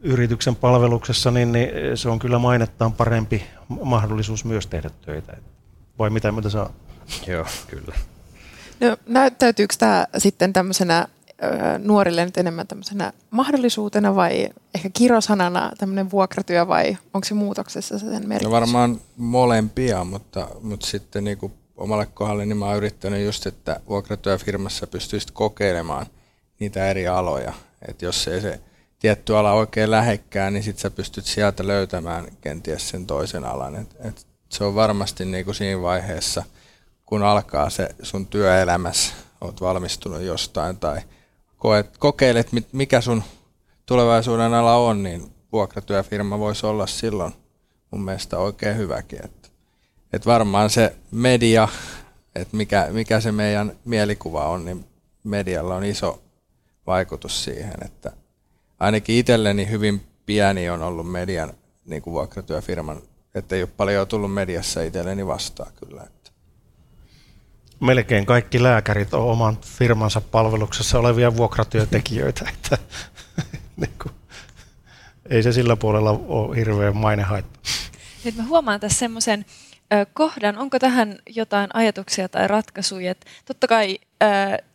yrityksen palveluksessa, niin, niin se on kyllä mainettaan parempi mahdollisuus myös tehdä töitä. Vai mitä mieltä saa? Joo, kyllä. No, näyttäytyykö tämä sitten tämmöisenä nuorille nyt enemmän tämmöisenä mahdollisuutena vai ehkä kirosanana tämmöinen vuokratyö vai onko se muutoksessa sen merkitys? No varmaan molempia, mutta, mutta sitten niin kuin omalle kohdalle niin mä oon yrittänyt just, että vuokratyöfirmassa pystyisit kokeilemaan niitä eri aloja. Että jos ei se tietty ala oikein lähekkään, niin sitten sä pystyt sieltä löytämään kenties sen toisen alan. Et, et se on varmasti niin kuin siinä vaiheessa, kun alkaa se sun työelämässä, oot valmistunut jostain tai koet, kokeilet, mikä sun tulevaisuuden ala on, niin vuokratyöfirma voisi olla silloin mun mielestä oikein hyväkin. Että, että varmaan se media, että mikä, mikä se meidän mielikuva on, niin medialla on iso vaikutus siihen, että ainakin itselleni hyvin pieni on ollut median niin kuin vuokratyöfirman, että ei ole paljon tullut mediassa itselleni vastaan kyllä melkein kaikki lääkärit on oman firmansa palveluksessa olevia vuokratyötekijöitä, että niin kuin, ei se sillä puolella ole hirveän mainehaitta. Nyt mä huomaan tässä semmoisen kohdan, onko tähän jotain ajatuksia tai ratkaisuja, että totta kai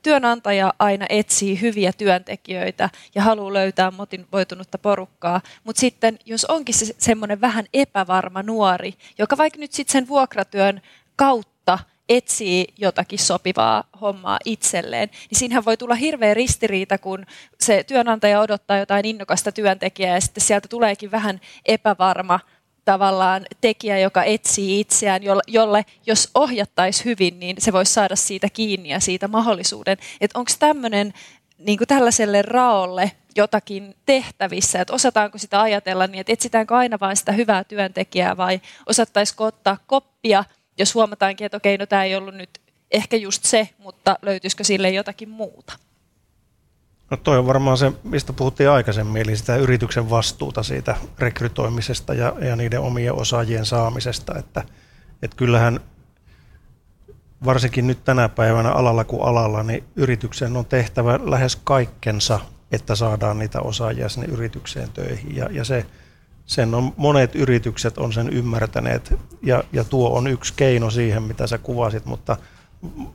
työnantaja aina etsii hyviä työntekijöitä ja haluaa löytää motivoitunutta porukkaa, mutta sitten jos onkin se semmoinen vähän epävarma nuori, joka vaikka nyt sitten sen vuokratyön kautta etsii jotakin sopivaa hommaa itselleen, niin siinähän voi tulla hirveä ristiriita, kun se työnantaja odottaa jotain innokasta työntekijää ja sitten sieltä tuleekin vähän epävarma tavallaan tekijä, joka etsii itseään, jolle jos ohjattaisi hyvin, niin se voisi saada siitä kiinni ja siitä mahdollisuuden. Että onko tämmöinen niin kuin tällaiselle raolle jotakin tehtävissä, että osataanko sitä ajatella niin, että etsitäänkö aina vain sitä hyvää työntekijää vai osattaisiko ottaa koppia jos huomataankin, että okei, no tämä ei ollut nyt ehkä just se, mutta löytyisikö sille jotakin muuta? No toi on varmaan se, mistä puhuttiin aikaisemmin, eli sitä yrityksen vastuuta siitä rekrytoimisesta ja, ja niiden omien osaajien saamisesta, että, että kyllähän varsinkin nyt tänä päivänä alalla kuin alalla, niin yrityksen on tehtävä lähes kaikkensa, että saadaan niitä osaajia sinne yritykseen töihin. Ja, ja se sen on, monet yritykset on sen ymmärtäneet ja, ja tuo on yksi keino siihen, mitä sä kuvasit, mutta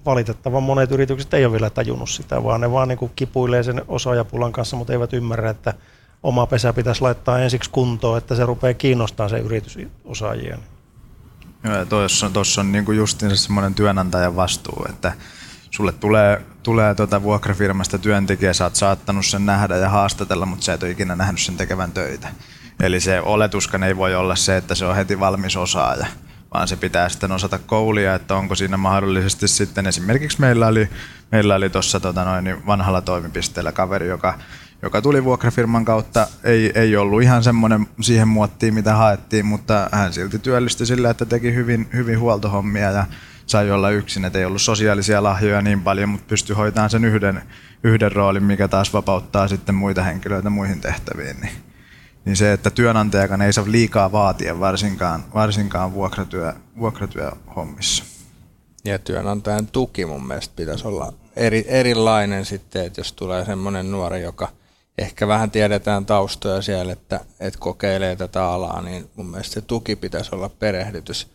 valitettavan monet yritykset ei ole vielä tajunnut sitä, vaan ne vaan niin kipuilee sen osaajapulan kanssa, mutta eivät ymmärrä, että oma pesä pitäisi laittaa ensiksi kuntoon, että se rupeaa kiinnostaa se yritysosaajien. Joo, tuossa on, tuossa on niin justiinsa semmoinen työnantajan vastuu, että sulle tulee, tulee tuota vuokrafirmasta työntekijä, sä oot saattanut sen nähdä ja haastatella, mutta sä et ole ikinä nähnyt sen tekevän töitä. Eli se oletuskan ei voi olla se, että se on heti valmis osaaja, vaan se pitää sitten osata koulia, että onko siinä mahdollisesti sitten esimerkiksi meillä oli, meillä oli tuossa tota noin, vanhalla toimipisteellä kaveri, joka, joka tuli vuokrafirman kautta, ei, ei ollut ihan semmoinen siihen muottiin, mitä haettiin, mutta hän silti työllistyi sillä, että teki hyvin, hyvin huoltohommia ja sai olla yksin, että ei ollut sosiaalisia lahjoja niin paljon, mutta pystyi hoitamaan sen yhden, yhden roolin, mikä taas vapauttaa sitten muita henkilöitä muihin tehtäviin. Niin, niin se, että työnantajakaan ei saa liikaa vaatia varsinkaan, varsinkaan vuokratyö, vuokratyöhommissa. Ja työnantajan tuki mun mielestä pitäisi olla eri, erilainen sitten, että jos tulee semmoinen nuori, joka ehkä vähän tiedetään taustoja siellä, että, että kokeilee tätä alaa, niin mun mielestä se tuki pitäisi olla perehdytys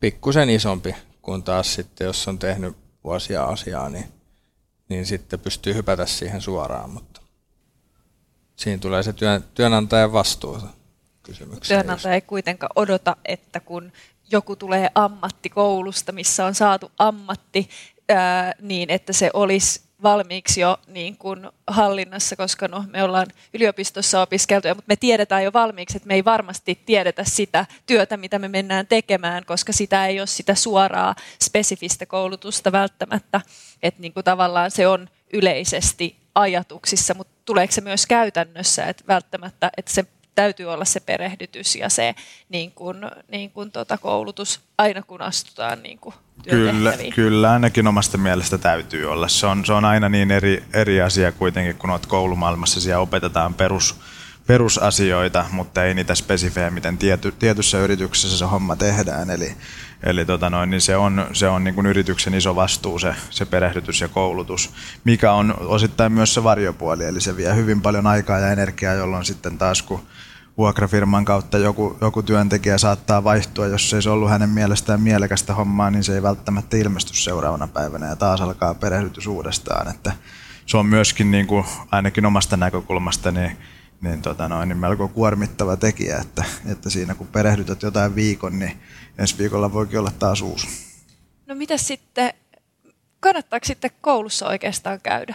pikkusen isompi kun taas sitten, jos on tehnyt vuosia asiaa, niin, niin sitten pystyy hypätä siihen suoraan, mutta siinä tulee se työn, työnantajan vastuu Työnantaja ei kuitenkaan odota, että kun joku tulee ammattikoulusta, missä on saatu ammatti, ää, niin että se olisi valmiiksi jo niin kuin hallinnassa, koska no, me ollaan yliopistossa opiskeltuja, mutta me tiedetään jo valmiiksi, että me ei varmasti tiedetä sitä työtä, mitä me mennään tekemään, koska sitä ei ole sitä suoraa spesifistä koulutusta välttämättä. Että niin kuin tavallaan se on yleisesti ajatuksissa, mutta tuleeko se myös käytännössä, että välttämättä, että se täytyy olla se perehdytys ja se niin kuin, niin kuin tota koulutus aina kun astutaan niin kuin Kyllä, kyllä, ainakin omasta mielestä täytyy olla. Se on, se on aina niin eri, eri asia kuitenkin, kun olet koulumaailmassa. Siellä opetetaan perus, perusasioita, mutta ei niitä spesifejä, miten tiety, tietyssä yrityksessä se homma tehdään. Eli, eli tota noin, niin se on, se on niin kuin yrityksen iso vastuu se, se perehdytys ja koulutus, mikä on osittain myös se varjopuoli. Eli se vie hyvin paljon aikaa ja energiaa, jolloin sitten taas kun vuokrafirman kautta joku, joku työntekijä saattaa vaihtua, jos ei se ollut hänen mielestään mielekästä hommaa, niin se ei välttämättä ilmesty seuraavana päivänä ja taas alkaa perehdytys uudestaan. Että se on myöskin niin kuin, ainakin omasta näkökulmasta niin, niin, tota noin, niin melko kuormittava tekijä, että, että siinä kun perehdytät jotain viikon, niin ensi viikolla voikin olla taas uusi. No mitä sitten, kannattaako sitten koulussa oikeastaan käydä?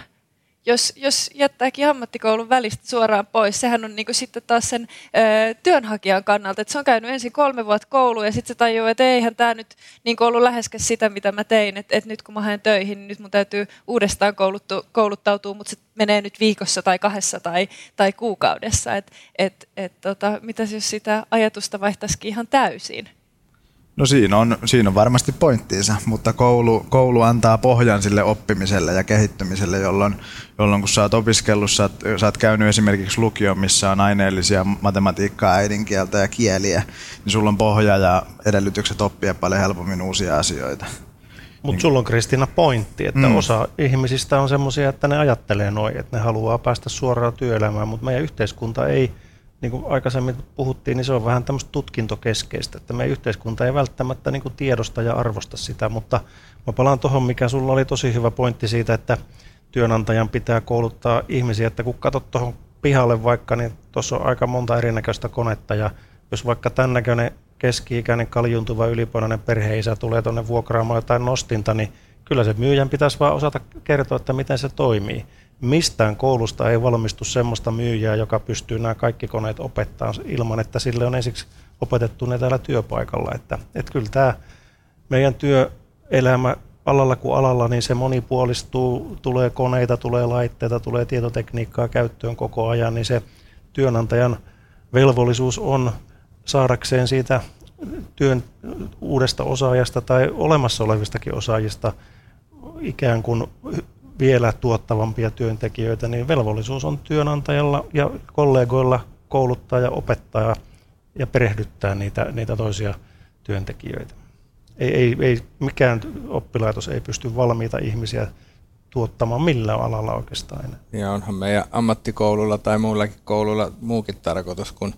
Jos, jos jättääkin ammattikoulun välistä suoraan pois, sehän on niin kuin sitten taas sen ö, työnhakijan kannalta, että se on käynyt ensin kolme vuotta koulua ja sitten se tajuu, että eihän tämä nyt niin ollut läheskään sitä, mitä mä tein, että, että nyt kun mä haen töihin, niin nyt mun täytyy uudestaan kouluttu, kouluttautua, mutta se menee nyt viikossa tai kahdessa tai, tai kuukaudessa, että et, et, tota, mitä jos sitä ajatusta vaihtaisikin ihan täysin? No siinä on, siinä on varmasti pointtiinsa, mutta koulu, koulu antaa pohjan sille oppimiselle ja kehittymiselle, jolloin, jolloin kun sä oot opiskellut, sä oot, sä oot käynyt esimerkiksi lukio, missä on aineellisia matematiikkaa, äidinkieltä ja kieliä, niin sulla on pohja ja edellytykset oppia paljon helpommin uusia asioita. Mutta sulla on Kristiina pointti, että mm. osa ihmisistä on semmoisia, että ne ajattelee noin, että ne haluaa päästä suoraan työelämään, mutta meidän yhteiskunta ei – niin kuin aikaisemmin puhuttiin, niin se on vähän tämmöistä tutkintokeskeistä, että meidän yhteiskunta ei välttämättä niin kuin tiedosta ja arvosta sitä, mutta mä palaan tuohon, mikä sulla oli tosi hyvä pointti siitä, että työnantajan pitää kouluttaa ihmisiä, että kun katsot tuohon pihalle vaikka, niin tuossa on aika monta erinäköistä konetta ja jos vaikka tämän näköinen keski-ikäinen kaljuntuva ylipainoinen perheisä tulee tuonne vuokraamaan jotain nostinta, niin kyllä se myyjän pitäisi vaan osata kertoa, että miten se toimii mistään koulusta ei valmistu semmoista myyjää, joka pystyy nämä kaikki koneet opettamaan ilman, että sille on ensiksi opetettu ne täällä työpaikalla. Että, että kyllä tämä meidän työelämä alalla kuin alalla, niin se monipuolistuu, tulee koneita, tulee laitteita, tulee tietotekniikkaa käyttöön koko ajan, niin se työnantajan velvollisuus on saadakseen siitä työn uudesta osaajasta tai olemassa olevistakin osaajista ikään kuin vielä tuottavampia työntekijöitä, niin velvollisuus on työnantajalla ja kollegoilla kouluttaa ja opettaa ja perehdyttää niitä, niitä toisia työntekijöitä. Ei, ei, ei, mikään oppilaitos ei pysty valmiita ihmisiä tuottamaan millään alalla oikeastaan enää. Ja onhan meidän ammattikoululla tai muullakin koululla muukin tarkoitus kuin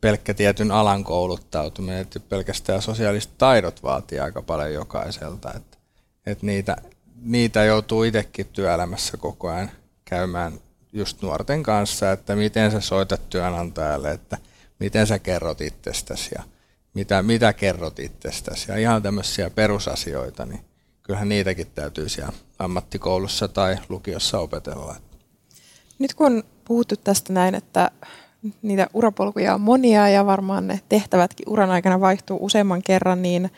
pelkkä tietyn alan kouluttautuminen, että pelkästään sosiaaliset taidot vaatii aika paljon jokaiselta. Että, että niitä, niitä joutuu itsekin työelämässä koko ajan käymään just nuorten kanssa, että miten sä soitat työnantajalle, että miten sä kerrot itsestäsi ja mitä, mitä kerrot itsestäsi ja ihan tämmöisiä perusasioita, niin kyllähän niitäkin täytyy siellä ammattikoulussa tai lukiossa opetella. Nyt kun on puhuttu tästä näin, että niitä urapolkuja on monia ja varmaan ne tehtävätkin uran aikana vaihtuu useamman kerran, niin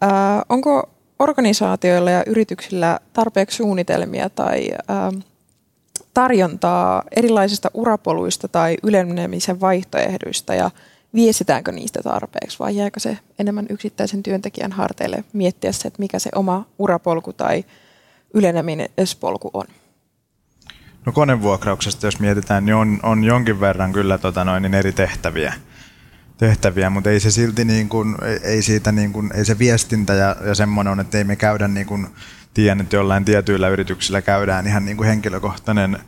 ää, onko organisaatioilla ja yrityksillä tarpeeksi suunnitelmia tai ää, tarjontaa erilaisista urapoluista tai ylenemisen vaihtoehdoista ja viestitäänkö niistä tarpeeksi vai jääkö se enemmän yksittäisen työntekijän harteille miettiä se, että mikä se oma urapolku tai yleneminen polku on? No konevuokrauksesta jos mietitään, niin on, on jonkin verran kyllä tota noin, niin eri tehtäviä, tehtäviä, mutta ei se silti niin kuin, ei siitä niin kuin, ei se viestintä ja, ja semmoinen on, että ei me käydä niin kuin, tiedän, että jollain tietyillä yrityksillä käydään ihan niin kuin henkilökohtainen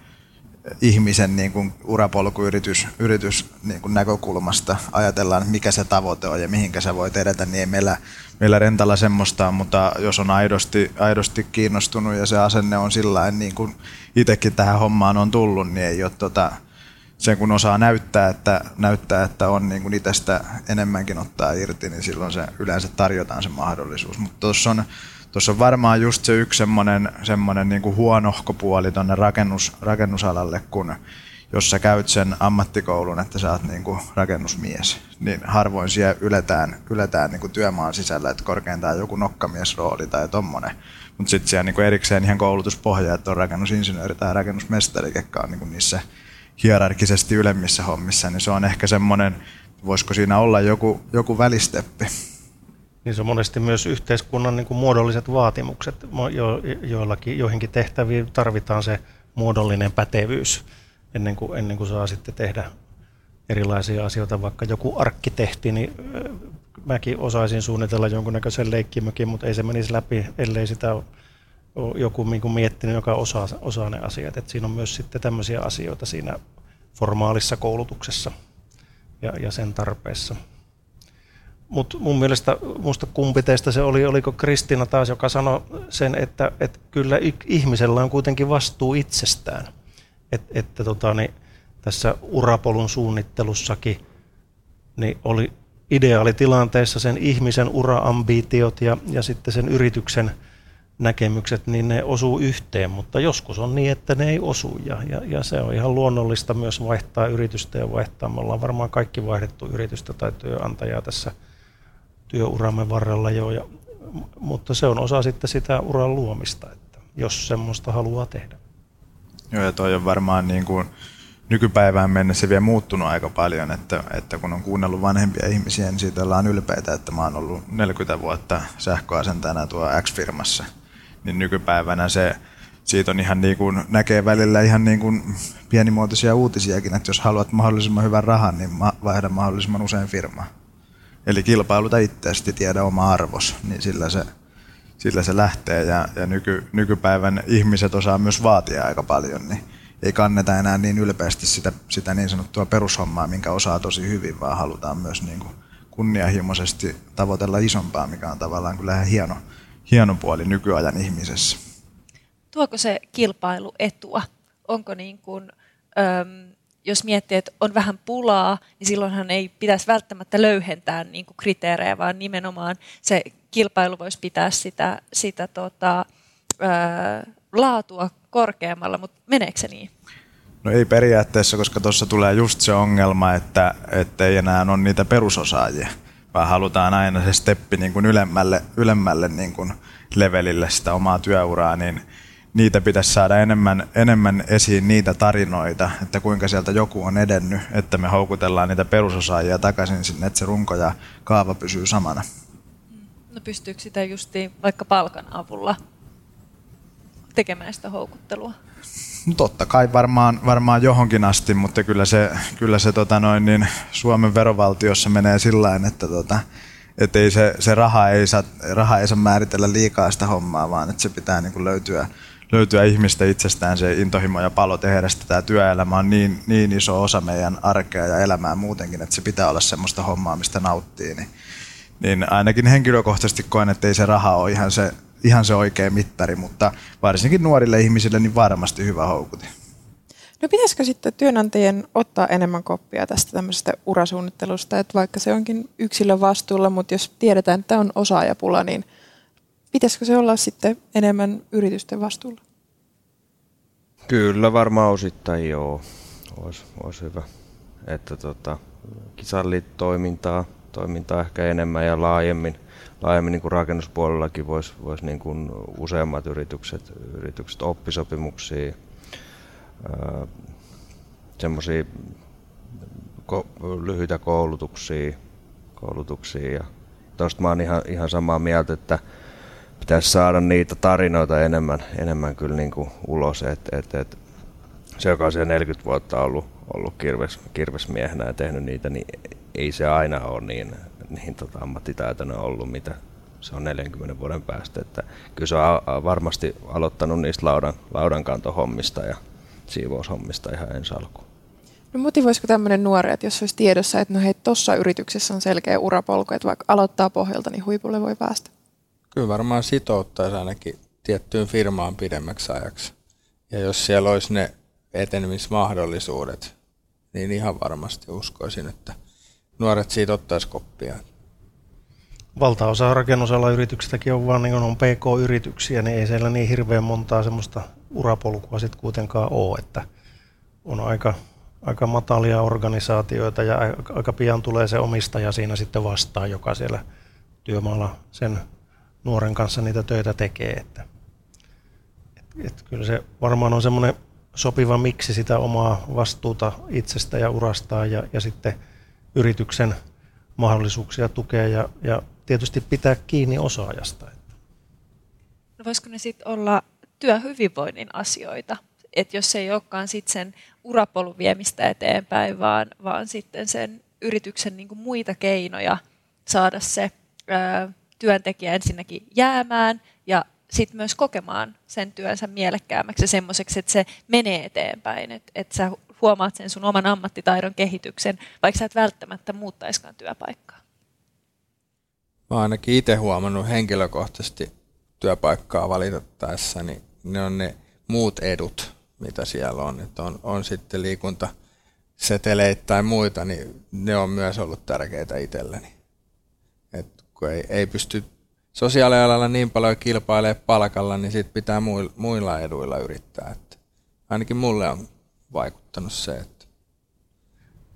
ihmisen niin kuin urapolkuyritys yritys, niin kuin näkökulmasta. Ajatellaan, mikä se tavoite on ja mihinkä sä voit edetä, niin ei meillä, meillä rentalla semmoista mutta jos on aidosti, aidosti kiinnostunut ja se asenne on sillä niin kuin itsekin tähän hommaan on tullut, niin ei ole tota, sen kun osaa näyttää, että, näyttää, että on niin kuin itsestä enemmänkin ottaa irti, niin silloin se yleensä tarjotaan se mahdollisuus. Mutta tuossa on tuossa on varmaan just se yksi semmoinen, semmoinen niin kuin huonohko puoli tuonne rakennus, rakennusalalle, kun jos sä käyt sen ammattikoulun, että sä oot niin kuin rakennusmies, niin harvoin siellä yletään, yletään niin kuin työmaan sisällä, että korkeintaan joku nokkamiesrooli tai tommonen. Mutta sitten siellä niin kuin erikseen ihan koulutuspohja, että on rakennusinsinööri tai rakennusmestari, jotka on niin kuin niissä hierarkisesti ylemmissä hommissa, niin se on ehkä semmoinen, voisiko siinä olla joku, joku välisteppi. Niin se on monesti myös yhteiskunnan niin kuin muodolliset vaatimukset, jo, joillakin, joihinkin tehtäviin tarvitaan se muodollinen pätevyys ennen kuin, ennen kuin saa sitten tehdä erilaisia asioita, vaikka joku arkkitehti, niin mäkin osaisin suunnitella jonkunnäköisen leikkimökin, mutta ei se menisi läpi, ellei sitä joku niin kuin miettinyt, joka osaa, osaa ne asiat. Et siinä on myös sitten tämmöisiä asioita siinä formaalissa koulutuksessa ja, ja sen tarpeessa. Mutta mun mielestä, musta kumpi teistä se oli, oliko Kristina taas, joka sanoi sen, että, että kyllä ihmisellä on kuitenkin vastuu itsestään. Et, että tota, niin, tässä urapolun suunnittelussakin niin oli ideaalitilanteessa sen ihmisen uraambitiot ja, ja sitten sen yrityksen näkemykset, niin ne osuu yhteen, mutta joskus on niin, että ne ei osu ja, ja, ja se on ihan luonnollista myös vaihtaa yritystä ja vaihtaa. Me ollaan varmaan kaikki vaihdettu yritystä tai työnantajaa tässä – työuramme varrella jo, ja, mutta se on osa sitten sitä uran luomista, että jos semmoista haluaa tehdä. Joo, ja toi on varmaan niin kuin nykypäivään mennessä vielä muuttunut aika paljon, että, että kun on kuunnellut vanhempia ihmisiä, niin siitä ollaan ylpeitä, että mä oon ollut 40 vuotta sähköasentajana tuo X-firmassa, niin nykypäivänä se, siitä on ihan niin kuin, näkee välillä ihan niin kuin pienimuotoisia uutisiakin, että jos haluat mahdollisimman hyvän rahan, niin vaihda mahdollisimman usein firmaa. Eli kilpailuta itseästi, tiedä oma arvos, niin sillä se, sillä se lähtee. Ja, ja nyky, nykypäivän ihmiset osaa myös vaatia aika paljon, niin ei kanneta enää niin ylpeästi sitä, sitä niin sanottua perushommaa, minkä osaa tosi hyvin, vaan halutaan myös niin kuin kunnianhimoisesti tavoitella isompaa, mikä on tavallaan kyllä hieno, hieno puoli nykyajan ihmisessä. Tuoko se kilpailu etua? Onko niin kuin, äm, jos miettii, että on vähän pulaa, niin silloinhan ei pitäisi välttämättä löyhentää niin kuin kriteerejä, vaan nimenomaan se kilpailu voisi pitää sitä, sitä tota, ää, laatua korkeammalla, mutta meneekö se niin? No ei periaatteessa, koska tuossa tulee just se ongelma, että, että ei enää ole niitä perusosaajia, vaan halutaan aina se steppi niin kuin ylemmälle, ylemmälle niin kuin levelille sitä omaa työuraa, niin niitä pitäisi saada enemmän, enemmän esiin niitä tarinoita, että kuinka sieltä joku on edennyt, että me houkutellaan niitä perusosaajia takaisin sinne, että se runko ja kaava pysyy samana. No pystyykö sitä justiin vaikka palkan avulla tekemään sitä houkuttelua? No totta kai varmaan, varmaan johonkin asti, mutta kyllä se, kyllä se tota noin, niin Suomen verovaltiossa menee sillä että tota, et ei se, se raha, ei saa, raha ei saa määritellä liikaa sitä hommaa, vaan että se pitää niin kuin löytyä, löytyä ihmistä itsestään se intohimo ja palo tehdä sitä. Tämä työelämä on niin, niin iso osa meidän arkea ja elämää muutenkin, että se pitää olla semmoista hommaa, mistä nauttii. Niin, niin ainakin henkilökohtaisesti koen, että ei se raha ole ihan se, ihan se oikea mittari, mutta varsinkin nuorille ihmisille niin varmasti hyvä houkutin. No pitäisikö sitten työnantajien ottaa enemmän koppia tästä tämmöisestä urasuunnittelusta, että vaikka se onkin yksilön vastuulla, mutta jos tiedetään, että on osaajapula, niin pitäisikö se olla sitten enemmän yritysten vastuulla? Kyllä varmaan osittain joo, olisi, olisi hyvä. Että tota, toimintaa, toimintaa ehkä enemmän ja laajemmin, laajemmin niin kuin rakennuspuolellakin voisi vois niin kuin useammat yritykset, yritykset oppisopimuksia, semmoisia ko- lyhyitä koulutuksia, koulutuksia ja tuosta mä oon ihan, ihan samaa mieltä, että pitäisi saada niitä tarinoita enemmän, enemmän kyllä niin kuin ulos, että et, et, se, joka on siellä 40 vuotta ollut, ollut kirves, kirvesmiehenä ja tehnyt niitä, niin ei se aina ole niin, niin tota ammattitaitoinen ollut, mitä se on 40 vuoden päästä. Että kyllä se on varmasti aloittanut niistä laudan, laudankantohommista ja siivoushommista ihan ensi alkuun. No motivoisiko tämmöinen nuori, että jos olisi tiedossa, että no hei, tuossa yrityksessä on selkeä urapolku, että vaikka aloittaa pohjalta, niin huipulle voi päästä? Kyllä varmaan sitouttaisi ainakin tiettyyn firmaan pidemmäksi ajaksi. Ja jos siellä olisi ne etenemismahdollisuudet, niin ihan varmasti uskoisin, että nuoret siitä ottaisi koppia. Valtaosa rakennusalan yrityksistäkin on vain niin on PK-yrityksiä, niin ei siellä niin hirveän montaa semmoista urapolkua sitten kuitenkaan ole, että on aika, aika matalia organisaatioita ja aika pian tulee se omistaja siinä sitten vastaan, joka siellä työmaalla sen nuoren kanssa niitä töitä tekee. Että, et, et kyllä se varmaan on semmoinen sopiva miksi sitä omaa vastuuta itsestä ja urastaan ja, ja sitten yrityksen mahdollisuuksia tukea ja, ja tietysti pitää kiinni osaajasta. No voisiko ne sitten olla työhyvinvoinnin asioita? Että jos ei olekaan sitten sen urapolun viemistä eteenpäin, vaan, vaan sitten sen yrityksen niin kuin muita keinoja saada se ää, työntekijä ensinnäkin jäämään ja sitten myös kokemaan sen työnsä mielekkäämmäksi ja semmoiseksi, että se menee eteenpäin, että, että sä huomaat sen sun oman ammattitaidon kehityksen, vaikka sä et välttämättä muuttaiskaan työpaikkaa. Mä oon ainakin itse huomannut henkilökohtaisesti työpaikkaa valitettaessa, niin ne on ne muut edut, mitä siellä on. Että on, on sitten liikunta seteleitä tai muita, niin ne on myös ollut tärkeitä itselleni. Et kun ei, ei pysty sosiaalialalla niin paljon kilpailemaan palkalla, niin sit pitää muilla eduilla yrittää. Et ainakin mulle on vaikuttanut se, että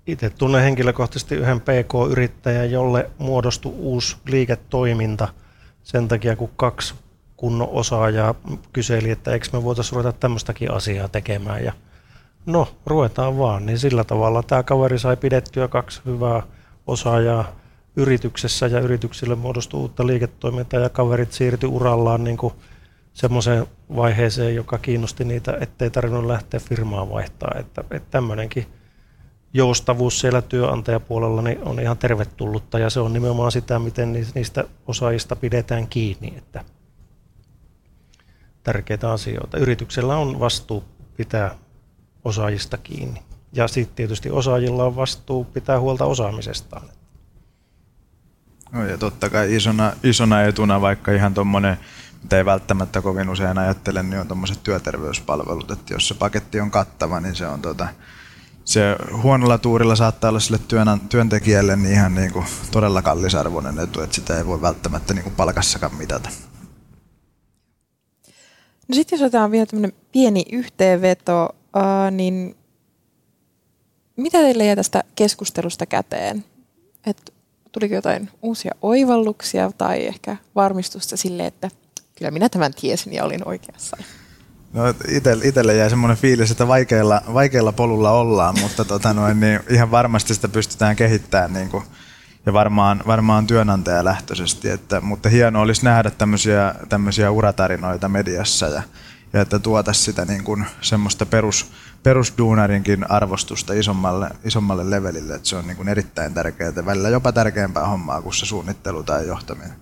itse tunnen henkilökohtaisesti yhden PK-yrittäjän, jolle muodostui uusi liiketoiminta sen takia, kun kaksi kunnon osaajaa kyseli, että eikö me voitaisiin ruveta tämmöistäkin asiaa tekemään. Ja no, ruvetaan vaan. Niin sillä tavalla tämä kaveri sai pidettyä kaksi hyvää osaajaa yrityksessä ja yrityksille muodostui uutta liiketoimintaa ja kaverit siirtyi urallaan niin kuin semmoiseen vaiheeseen, joka kiinnosti niitä, ettei tarvinnut lähteä firmaa vaihtaa. Että, että tämmöinenkin joustavuus siellä työnantajapuolella niin on ihan tervetullutta ja se on nimenomaan sitä, miten niistä osaajista pidetään kiinni. Että tärkeitä asioita. Yrityksellä on vastuu pitää osaajista kiinni. Ja sitten tietysti osaajilla on vastuu pitää huolta osaamisestaan. No ja totta kai isona, isona etuna, vaikka ihan tuommoinen, mitä ei välttämättä kovin usein ajattele, niin on tuommoiset työterveyspalvelut. Että jos se paketti on kattava, niin se on tota, se huonolla tuurilla saattaa olla sille työn, työntekijälle niin ihan niin kuin todella kallisarvoinen etu, että sitä ei voi välttämättä niin kuin palkassakaan mitata. No sitten jos otetaan vielä tämmöinen pieni yhteenveto, niin mitä teille jäi tästä keskustelusta käteen? Et tuliko jotain uusia oivalluksia tai ehkä varmistusta sille, että kyllä minä tämän tiesin ja olin oikeassa? No itselle jäi semmoinen fiilis, että vaikeilla, vaikeilla polulla ollaan, mutta tota noin, niin ihan varmasti sitä pystytään kehittämään niin kuin, ja varmaan, varmaan työnantajalähtöisesti, että, mutta hienoa olisi nähdä tämmöisiä, tämmöisiä uratarinoita mediassa ja, ja että tuota sitä niin kuin semmoista perus, perusduunarinkin arvostusta isommalle, isommalle levelille, että se on niin kuin erittäin tärkeää, välillä jopa tärkeämpää hommaa kuin se suunnittelu tai johtaminen.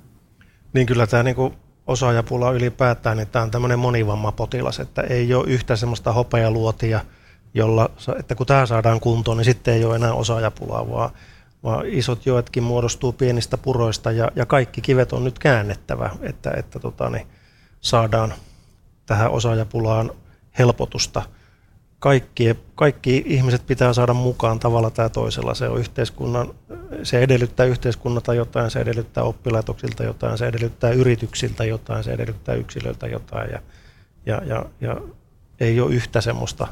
Niin kyllä tämä niin kuin osaajapula ylipäätään, niin tämä on tämmöinen monivammapotilas, että ei ole yhtä semmoista hopealuotia, jolla, että kun tämä saadaan kuntoon, niin sitten ei ole enää osaajapulaa, vaan, vaan isot joetkin muodostuu pienistä puroista ja, ja kaikki kivet on nyt käännettävä, että, että tota, niin saadaan tähän osaajapulaan helpotusta. Kaikki, kaikki ihmiset pitää saada mukaan tavalla tai toisella. Se, on yhteiskunnan, se edellyttää yhteiskunnalta jotain, se edellyttää oppilaitoksilta jotain, se edellyttää yrityksiltä jotain, se edellyttää yksilöiltä jotain. Ja, ja, ja, ja ei ole yhtä semmoista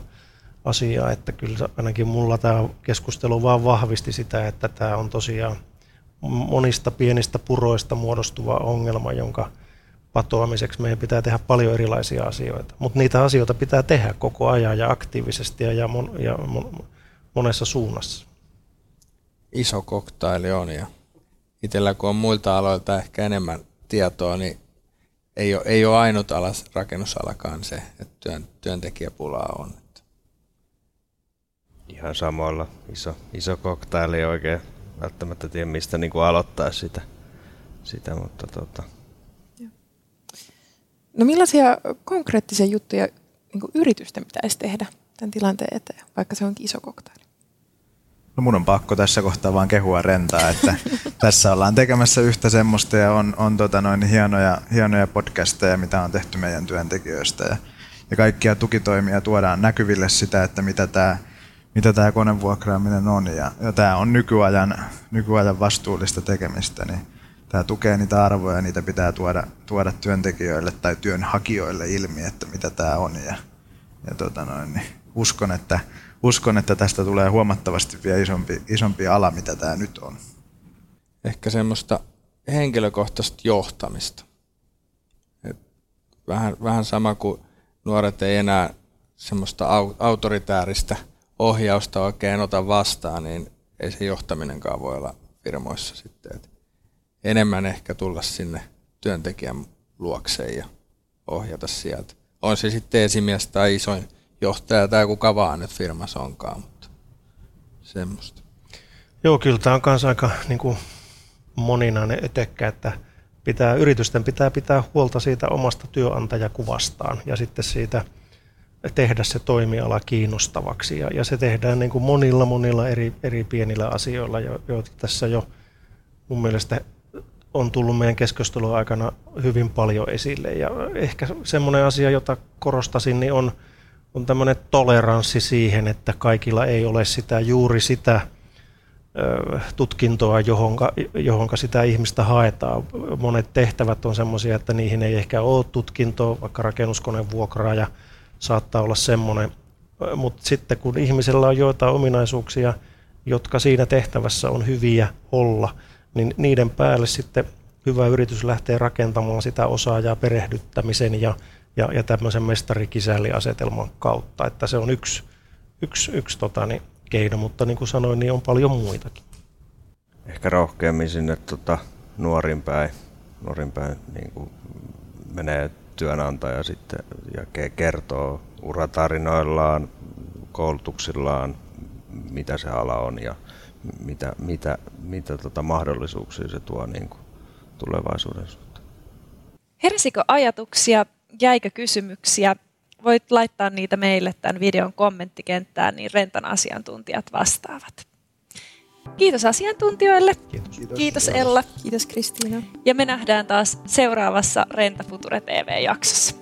asiaa, että kyllä ainakin mulla tämä keskustelu vaan vahvisti sitä, että tämä on tosiaan monista pienistä puroista muodostuva ongelma, jonka patoamiseksi meidän pitää tehdä paljon erilaisia asioita. Mutta niitä asioita pitää tehdä koko ajan ja aktiivisesti ja, mon, ja mon, monessa suunnassa. Iso koktaili on ja itsellä kun on muilta aloilta ehkä enemmän tietoa, niin ei ole, ei ole ainut alas rakennusalakaan se, että työn, työntekijäpulaa on. Ihan samoilla. Iso, iso koktaili oikein välttämättä tiedä mistä niin kuin aloittaa sitä, sitä mutta tota, No millaisia konkreettisia juttuja niin yritysten pitäisi tehdä tämän tilanteen eteen, vaikka se onkin iso koktaili? No mun on pakko tässä kohtaa vaan kehua rentaa, että tässä ollaan tekemässä yhtä semmoista ja on, on tota noin hienoja, hienoja podcasteja, mitä on tehty meidän työntekijöistä ja, ja kaikkia tukitoimia tuodaan näkyville sitä, että mitä tämä mitä tämä konevuokraaminen on ja, ja tämä on nykyajan, nykyajan vastuullista tekemistä, niin tämä tukee niitä arvoja, niitä pitää tuoda, tuoda työntekijöille tai työnhakijoille ilmi, että mitä tämä on. Ja, ja tota noin, niin uskon, että, uskon, että tästä tulee huomattavasti vielä isompi, isompi ala, mitä tämä nyt on. Ehkä semmoista henkilökohtaista johtamista. Vähän, vähän sama kuin nuoret ei enää semmoista autoritääristä ohjausta oikein ota vastaan, niin ei se johtaminenkaan voi olla firmoissa sitten. Et enemmän ehkä tulla sinne työntekijän luokseen ja ohjata sieltä. On se sitten esimies tai isoin johtaja tai kuka vaan nyt firmassa onkaan, mutta semmoista. Joo, kyllä tämä on myös aika niin kuin moninainen etekkä, että pitää, yritysten pitää pitää huolta siitä omasta työnantajakuvastaan ja sitten siitä tehdä se toimiala kiinnostavaksi. Ja, ja se tehdään niin kuin monilla monilla eri, eri pienillä asioilla, joita tässä jo mun mielestä on tullut meidän keskustelun aikana hyvin paljon esille. Ja ehkä semmoinen asia, jota korostasin, niin on, on tämmöinen toleranssi siihen, että kaikilla ei ole sitä juuri sitä tutkintoa, johonka, johonka sitä ihmistä haetaan. Monet tehtävät on semmoisia, että niihin ei ehkä ole tutkintoa, vaikka rakennuskoneen vuokraaja saattaa olla semmoinen. Mutta sitten kun ihmisellä on joitain ominaisuuksia, jotka siinä tehtävässä on hyviä olla – niin niiden päälle sitten hyvä yritys lähtee rakentamaan sitä osaajaa perehdyttämisen ja, ja, ja tämmöisen mestarikisälliasetelman kautta. Että se on yksi, yksi, yksi tota, niin, keino, mutta niin kuin sanoin, niin on paljon muitakin. Ehkä rohkeammin sinne tota, nuorin päin, nuorin päin niin kuin menee työnantaja sitten ja kertoo uratarinoillaan, koulutuksillaan, mitä se ala on ja mitä, mitä, mitä tota mahdollisuuksia se tuo niin kuin tulevaisuuden suhteen. Heräsikö ajatuksia, jäikö kysymyksiä? Voit laittaa niitä meille tämän videon kommenttikenttään, niin Rentan asiantuntijat vastaavat. Kiitos asiantuntijoille. Kiitos. Kiitos, Kiitos Ella. Kiitos Kristiina. Ja me nähdään taas seuraavassa Renta Future TV-jaksossa.